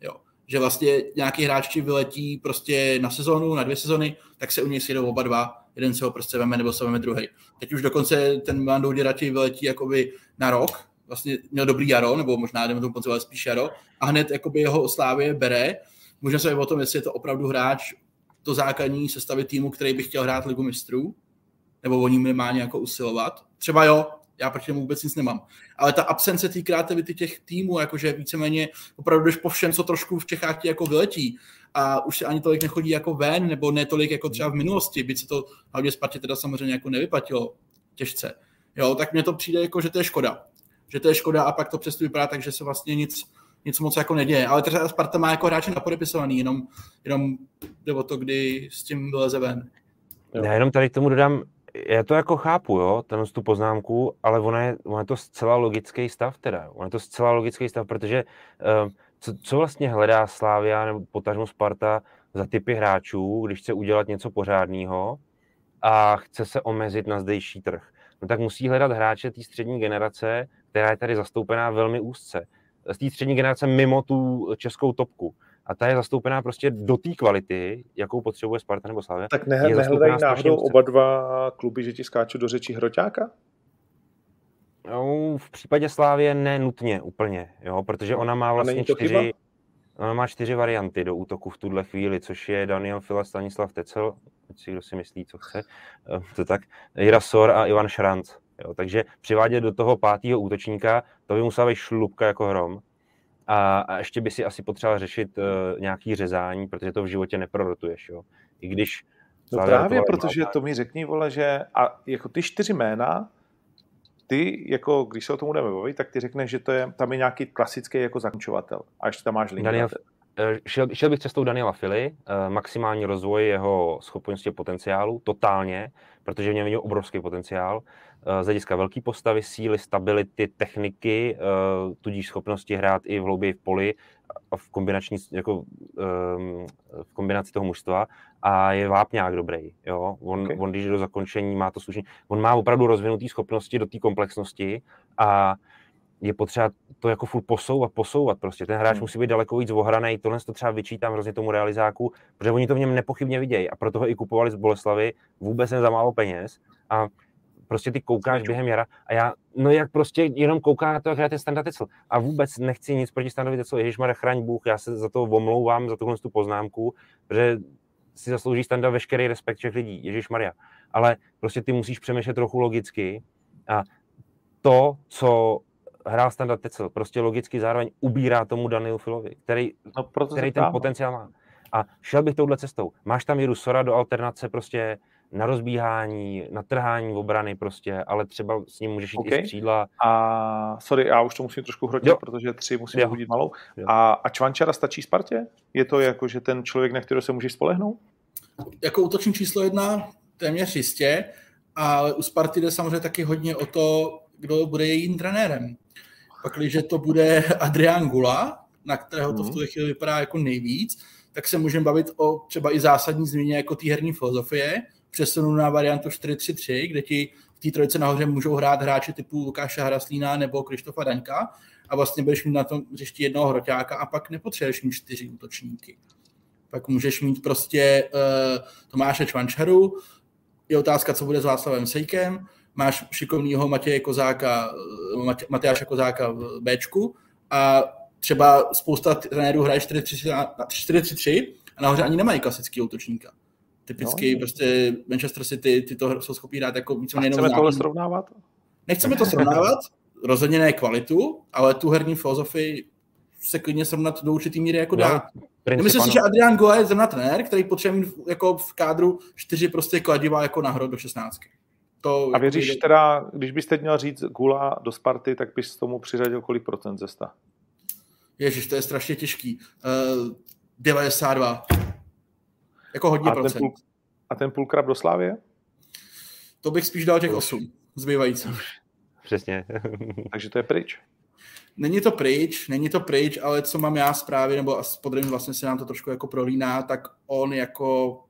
Jo. Že vlastně nějaký hráči vyletí prostě na sezonu, na dvě sezony, tak se u něj sjedou oba dva, jeden se ho prostě veme nebo se veme druhý. Teď už dokonce ten Mandou Dirati vyletí jakoby na rok, vlastně měl dobrý jaro, nebo možná jdeme tomu podzvat spíš jaro, a hned jakoby jeho Slávě bere. Můžeme se o tom, jestli je to opravdu hráč to základní sestavy týmu, který by chtěl hrát ligu mistrů, nebo o ní minimálně jako usilovat. Třeba jo, já proti tomu vůbec nic nemám. Ale ta absence té kreativity těch týmů, jakože víceméně opravdu jdeš po všem, co trošku v Čechách ti jako vyletí a už se ani tolik nechodí jako ven, nebo ne tolik jako třeba v minulosti, byť se to hlavně Spartě teda samozřejmě jako nevyplatilo těžce. Jo, tak mně to přijde jako, že to je škoda. Že to je škoda a pak to přesto vypadá tak, že se vlastně nic, nic moc jako neděje. Ale třeba Sparta má jako hráče napodepisovaný, jenom, jenom jde o to, kdy s tím vyleze ven. Já jenom tady k tomu dodám, já to jako chápu, jo, ten tu poznámku, ale ono je, ono je to zcela logický stav teda. Ono je to zcela logický stav, protože uh, co, co vlastně hledá Slávia nebo potažmo Sparta za typy hráčů, když chce udělat něco pořádného a chce se omezit na zdejší trh? No tak musí hledat hráče té střední generace, která je tady zastoupená velmi úzce. Z té střední generace mimo tu českou topku a ta je zastoupená prostě do té kvality, jakou potřebuje Sparta nebo Slavia. Tak ne, nehledají náhodou oba dva kluby, že ti skáčou do řeči Hroťáka? No, v případě Slávě ne nutně úplně, jo, protože ona má vlastně čtyři, ona má čtyři varianty do útoku v tuhle chvíli, což je Daniel Fila, Stanislav Tecel, si kdo si myslí, co chce, eh, to tak, Jira Sor a Ivan Šranc. Jo, takže přivádět do toho pátého útočníka, to by musela být šlubka jako hrom. A, a ještě by si asi potřeboval řešit uh, nějaký řezání, protože to v životě neprorotuješ, jo. I když... No právě, protože to mi řekni, vole, že a jako ty čtyři jména, ty, jako když se o tom budeme bavit, tak ty řekneš, že to je, tam je nějaký klasický jako zakončovatel. A ještě tam máš Daniel, šel, šel bych cestou Daniela Fili, eh, maximální rozvoj jeho schopnosti a potenciálu, totálně, protože v něm vidím obrovský potenciál. Eh, z hlediska velké postavy, síly, stability, techniky, eh, tudíž schopnosti hrát i v hlouběji v poli a v, kombinační, jako, ehm, v kombinaci toho mužstva a je vápňák dobrý. Jo? On, okay. on, když do zakončení má to slušení, on má opravdu rozvinuté schopnosti do té komplexnosti a je potřeba to jako furt posouvat, posouvat prostě. Ten hráč hmm. musí být daleko víc ohraný, tohle to třeba vyčítám hrozně tomu realizáku, protože oni to v něm nepochybně vidějí a proto ho i kupovali z Boleslavy vůbec ne za málo peněz a prostě ty koukáš během jara a já, no jak prostě jenom kouká na to, jak hraje ten Standa Tecl. A vůbec nechci nic proti Standovi Teclu, Ježíšmarja, chraň Bůh, já se za to omlouvám, za tuhle tu poznámku, protože si zaslouží Standa veškerý respekt všech lidí, Ježíš Maria. Ale prostě ty musíš přemýšlet trochu logicky a to, co hrál Standa Tecl, prostě logicky zároveň ubírá tomu Danielu Filovi, který, no, který ten potenciál má. A šel bych touhle cestou. Máš tam Jiru Sora do alternace prostě na rozbíhání, na trhání obrany prostě, ale třeba s ním můžeš jít okay. i střídla. A sorry, já už to musím trošku hrotit, jo. protože tři musím jo. hodit malou. Jo. A, a Čvančara stačí Spartě? Je to jako, že ten člověk, na kterého se můžeš spolehnout? Jako útočník číslo jedna téměř jistě, ale u Sparty jde samozřejmě taky hodně o to, kdo bude jejím trenérem. Pak, když to bude Adrián Gula, na kterého to v mhm. tuhle chvíli vypadá jako nejvíc, tak se můžeme bavit o třeba i zásadní změně jako té herní filozofie, přesunu na variantu 4-3-3, kde ti v té trojice nahoře můžou hrát hráči typu Lukáše Haraslína nebo Krištofa Daňka a vlastně budeš mít na tom hřišti jednoho hroťáka a pak nepotřebuješ mít čtyři útočníky. Pak můžeš mít prostě uh, Tomáše Čvančaru, je otázka, co bude s Václavem Sejkem, máš šikovného Matěje Kozáka, eh, Mate, Matyáše Kozáka v Bčku a třeba spousta trenérů hraje 4-3-3 a nahoře ani nemají klasický útočníka. Typicky no. prostě Manchester City, ty to jsou schopni hrát jako více Chceme tohle srovnávat? Nechceme to srovnávat, rozhodně ne kvalitu, ale tu herní filozofii se klidně srovnat do určitý míry jako dá. No, myslím si, že Adrian Goa je zrovna trenér, který potřebuje mít jako v kádru čtyři prostě kladiva jako nahrod do 16. To, a věříš jako teda, když byste měl říct Gula do Sparty, tak bys tomu přiřadil kolik procent ze 100? Ježiš, to je strašně těžký. Uh, 92. Jako hodně a procent. Ten půl, a ten půlkrab do Slávě? To bych spíš dal těch 8 zbývající. Přesně. Takže to je pryč. Není to pryč, není to pryč, ale co mám já zprávy, nebo podrým vlastně se nám to trošku jako prolíná, tak on jako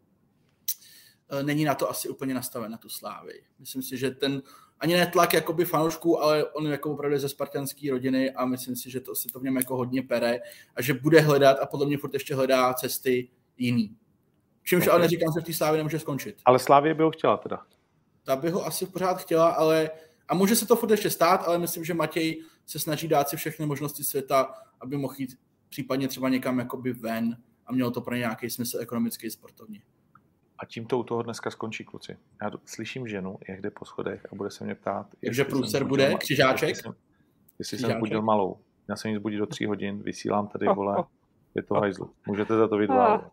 není na to asi úplně nastaven na tu slávy. Myslím si, že ten ani ne tlak jakoby fanoušků, ale on jako opravdu ze spartanské rodiny a myslím si, že to se to v něm jako hodně pere a že bude hledat a podle mě furt ještě hledá cesty jiný. Čímž okay. ale neříkám, že v té slávě nemůže skončit. Ale Slávě by ho chtěla teda. Ta by ho asi pořád chtěla, ale a může se to furt ještě stát, ale myslím, že Matěj se snaží dát si všechny možnosti světa, aby mohl jít případně třeba někam jakoby ven a mělo to pro ně nějaký smysl ekonomický, sportovní. A tím to u toho dneska skončí, kluci. Já slyším ženu, jak jde po schodech a bude se mě ptát. Takže průser bude, mal, křižáček? Jestli jsem, jestli jsem budil malou. Já jsem ji zbudil do tří hodin, vysílám tady, vole, je to hajzlu. Můžete za to vydvávat.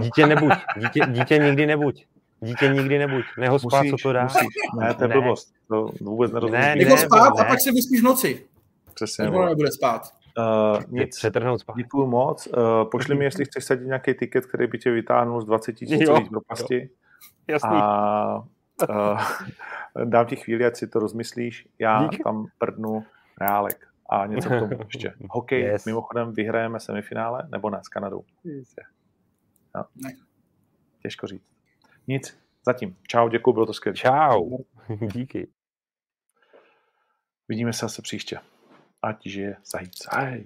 Dítě nebuď, dítě, dítě nikdy nebuď. Dítě nikdy nebuď. Neho spát, musíš, co to dá. Musíš. Ne, to je blbost. To vůbec nerozumím. Ne, Neho spát ne. a pak se vyspíš v noci. Přesně. Nebo nebude spát. Uh, nic. Přetrhnout spát. Děkuju moc. Uh, pošli mi, jestli chceš sadit nějaký tiket, který by tě vytáhnul z 20 tisíc propasti. Jasný. A uh, dám ti chvíli, ať si to rozmyslíš. Já Dík. tam prdnu reálek a něco k tomu ještě. Hokej, yes. mimochodem vyhrajeme semifinále, nebo ne, s Kanadou. No. Těžko říct. Nic, zatím. Čau, děkuji, bylo to skvělé. Čau, díky. Vidíme se zase příště. Ať žije zajíc. Aj.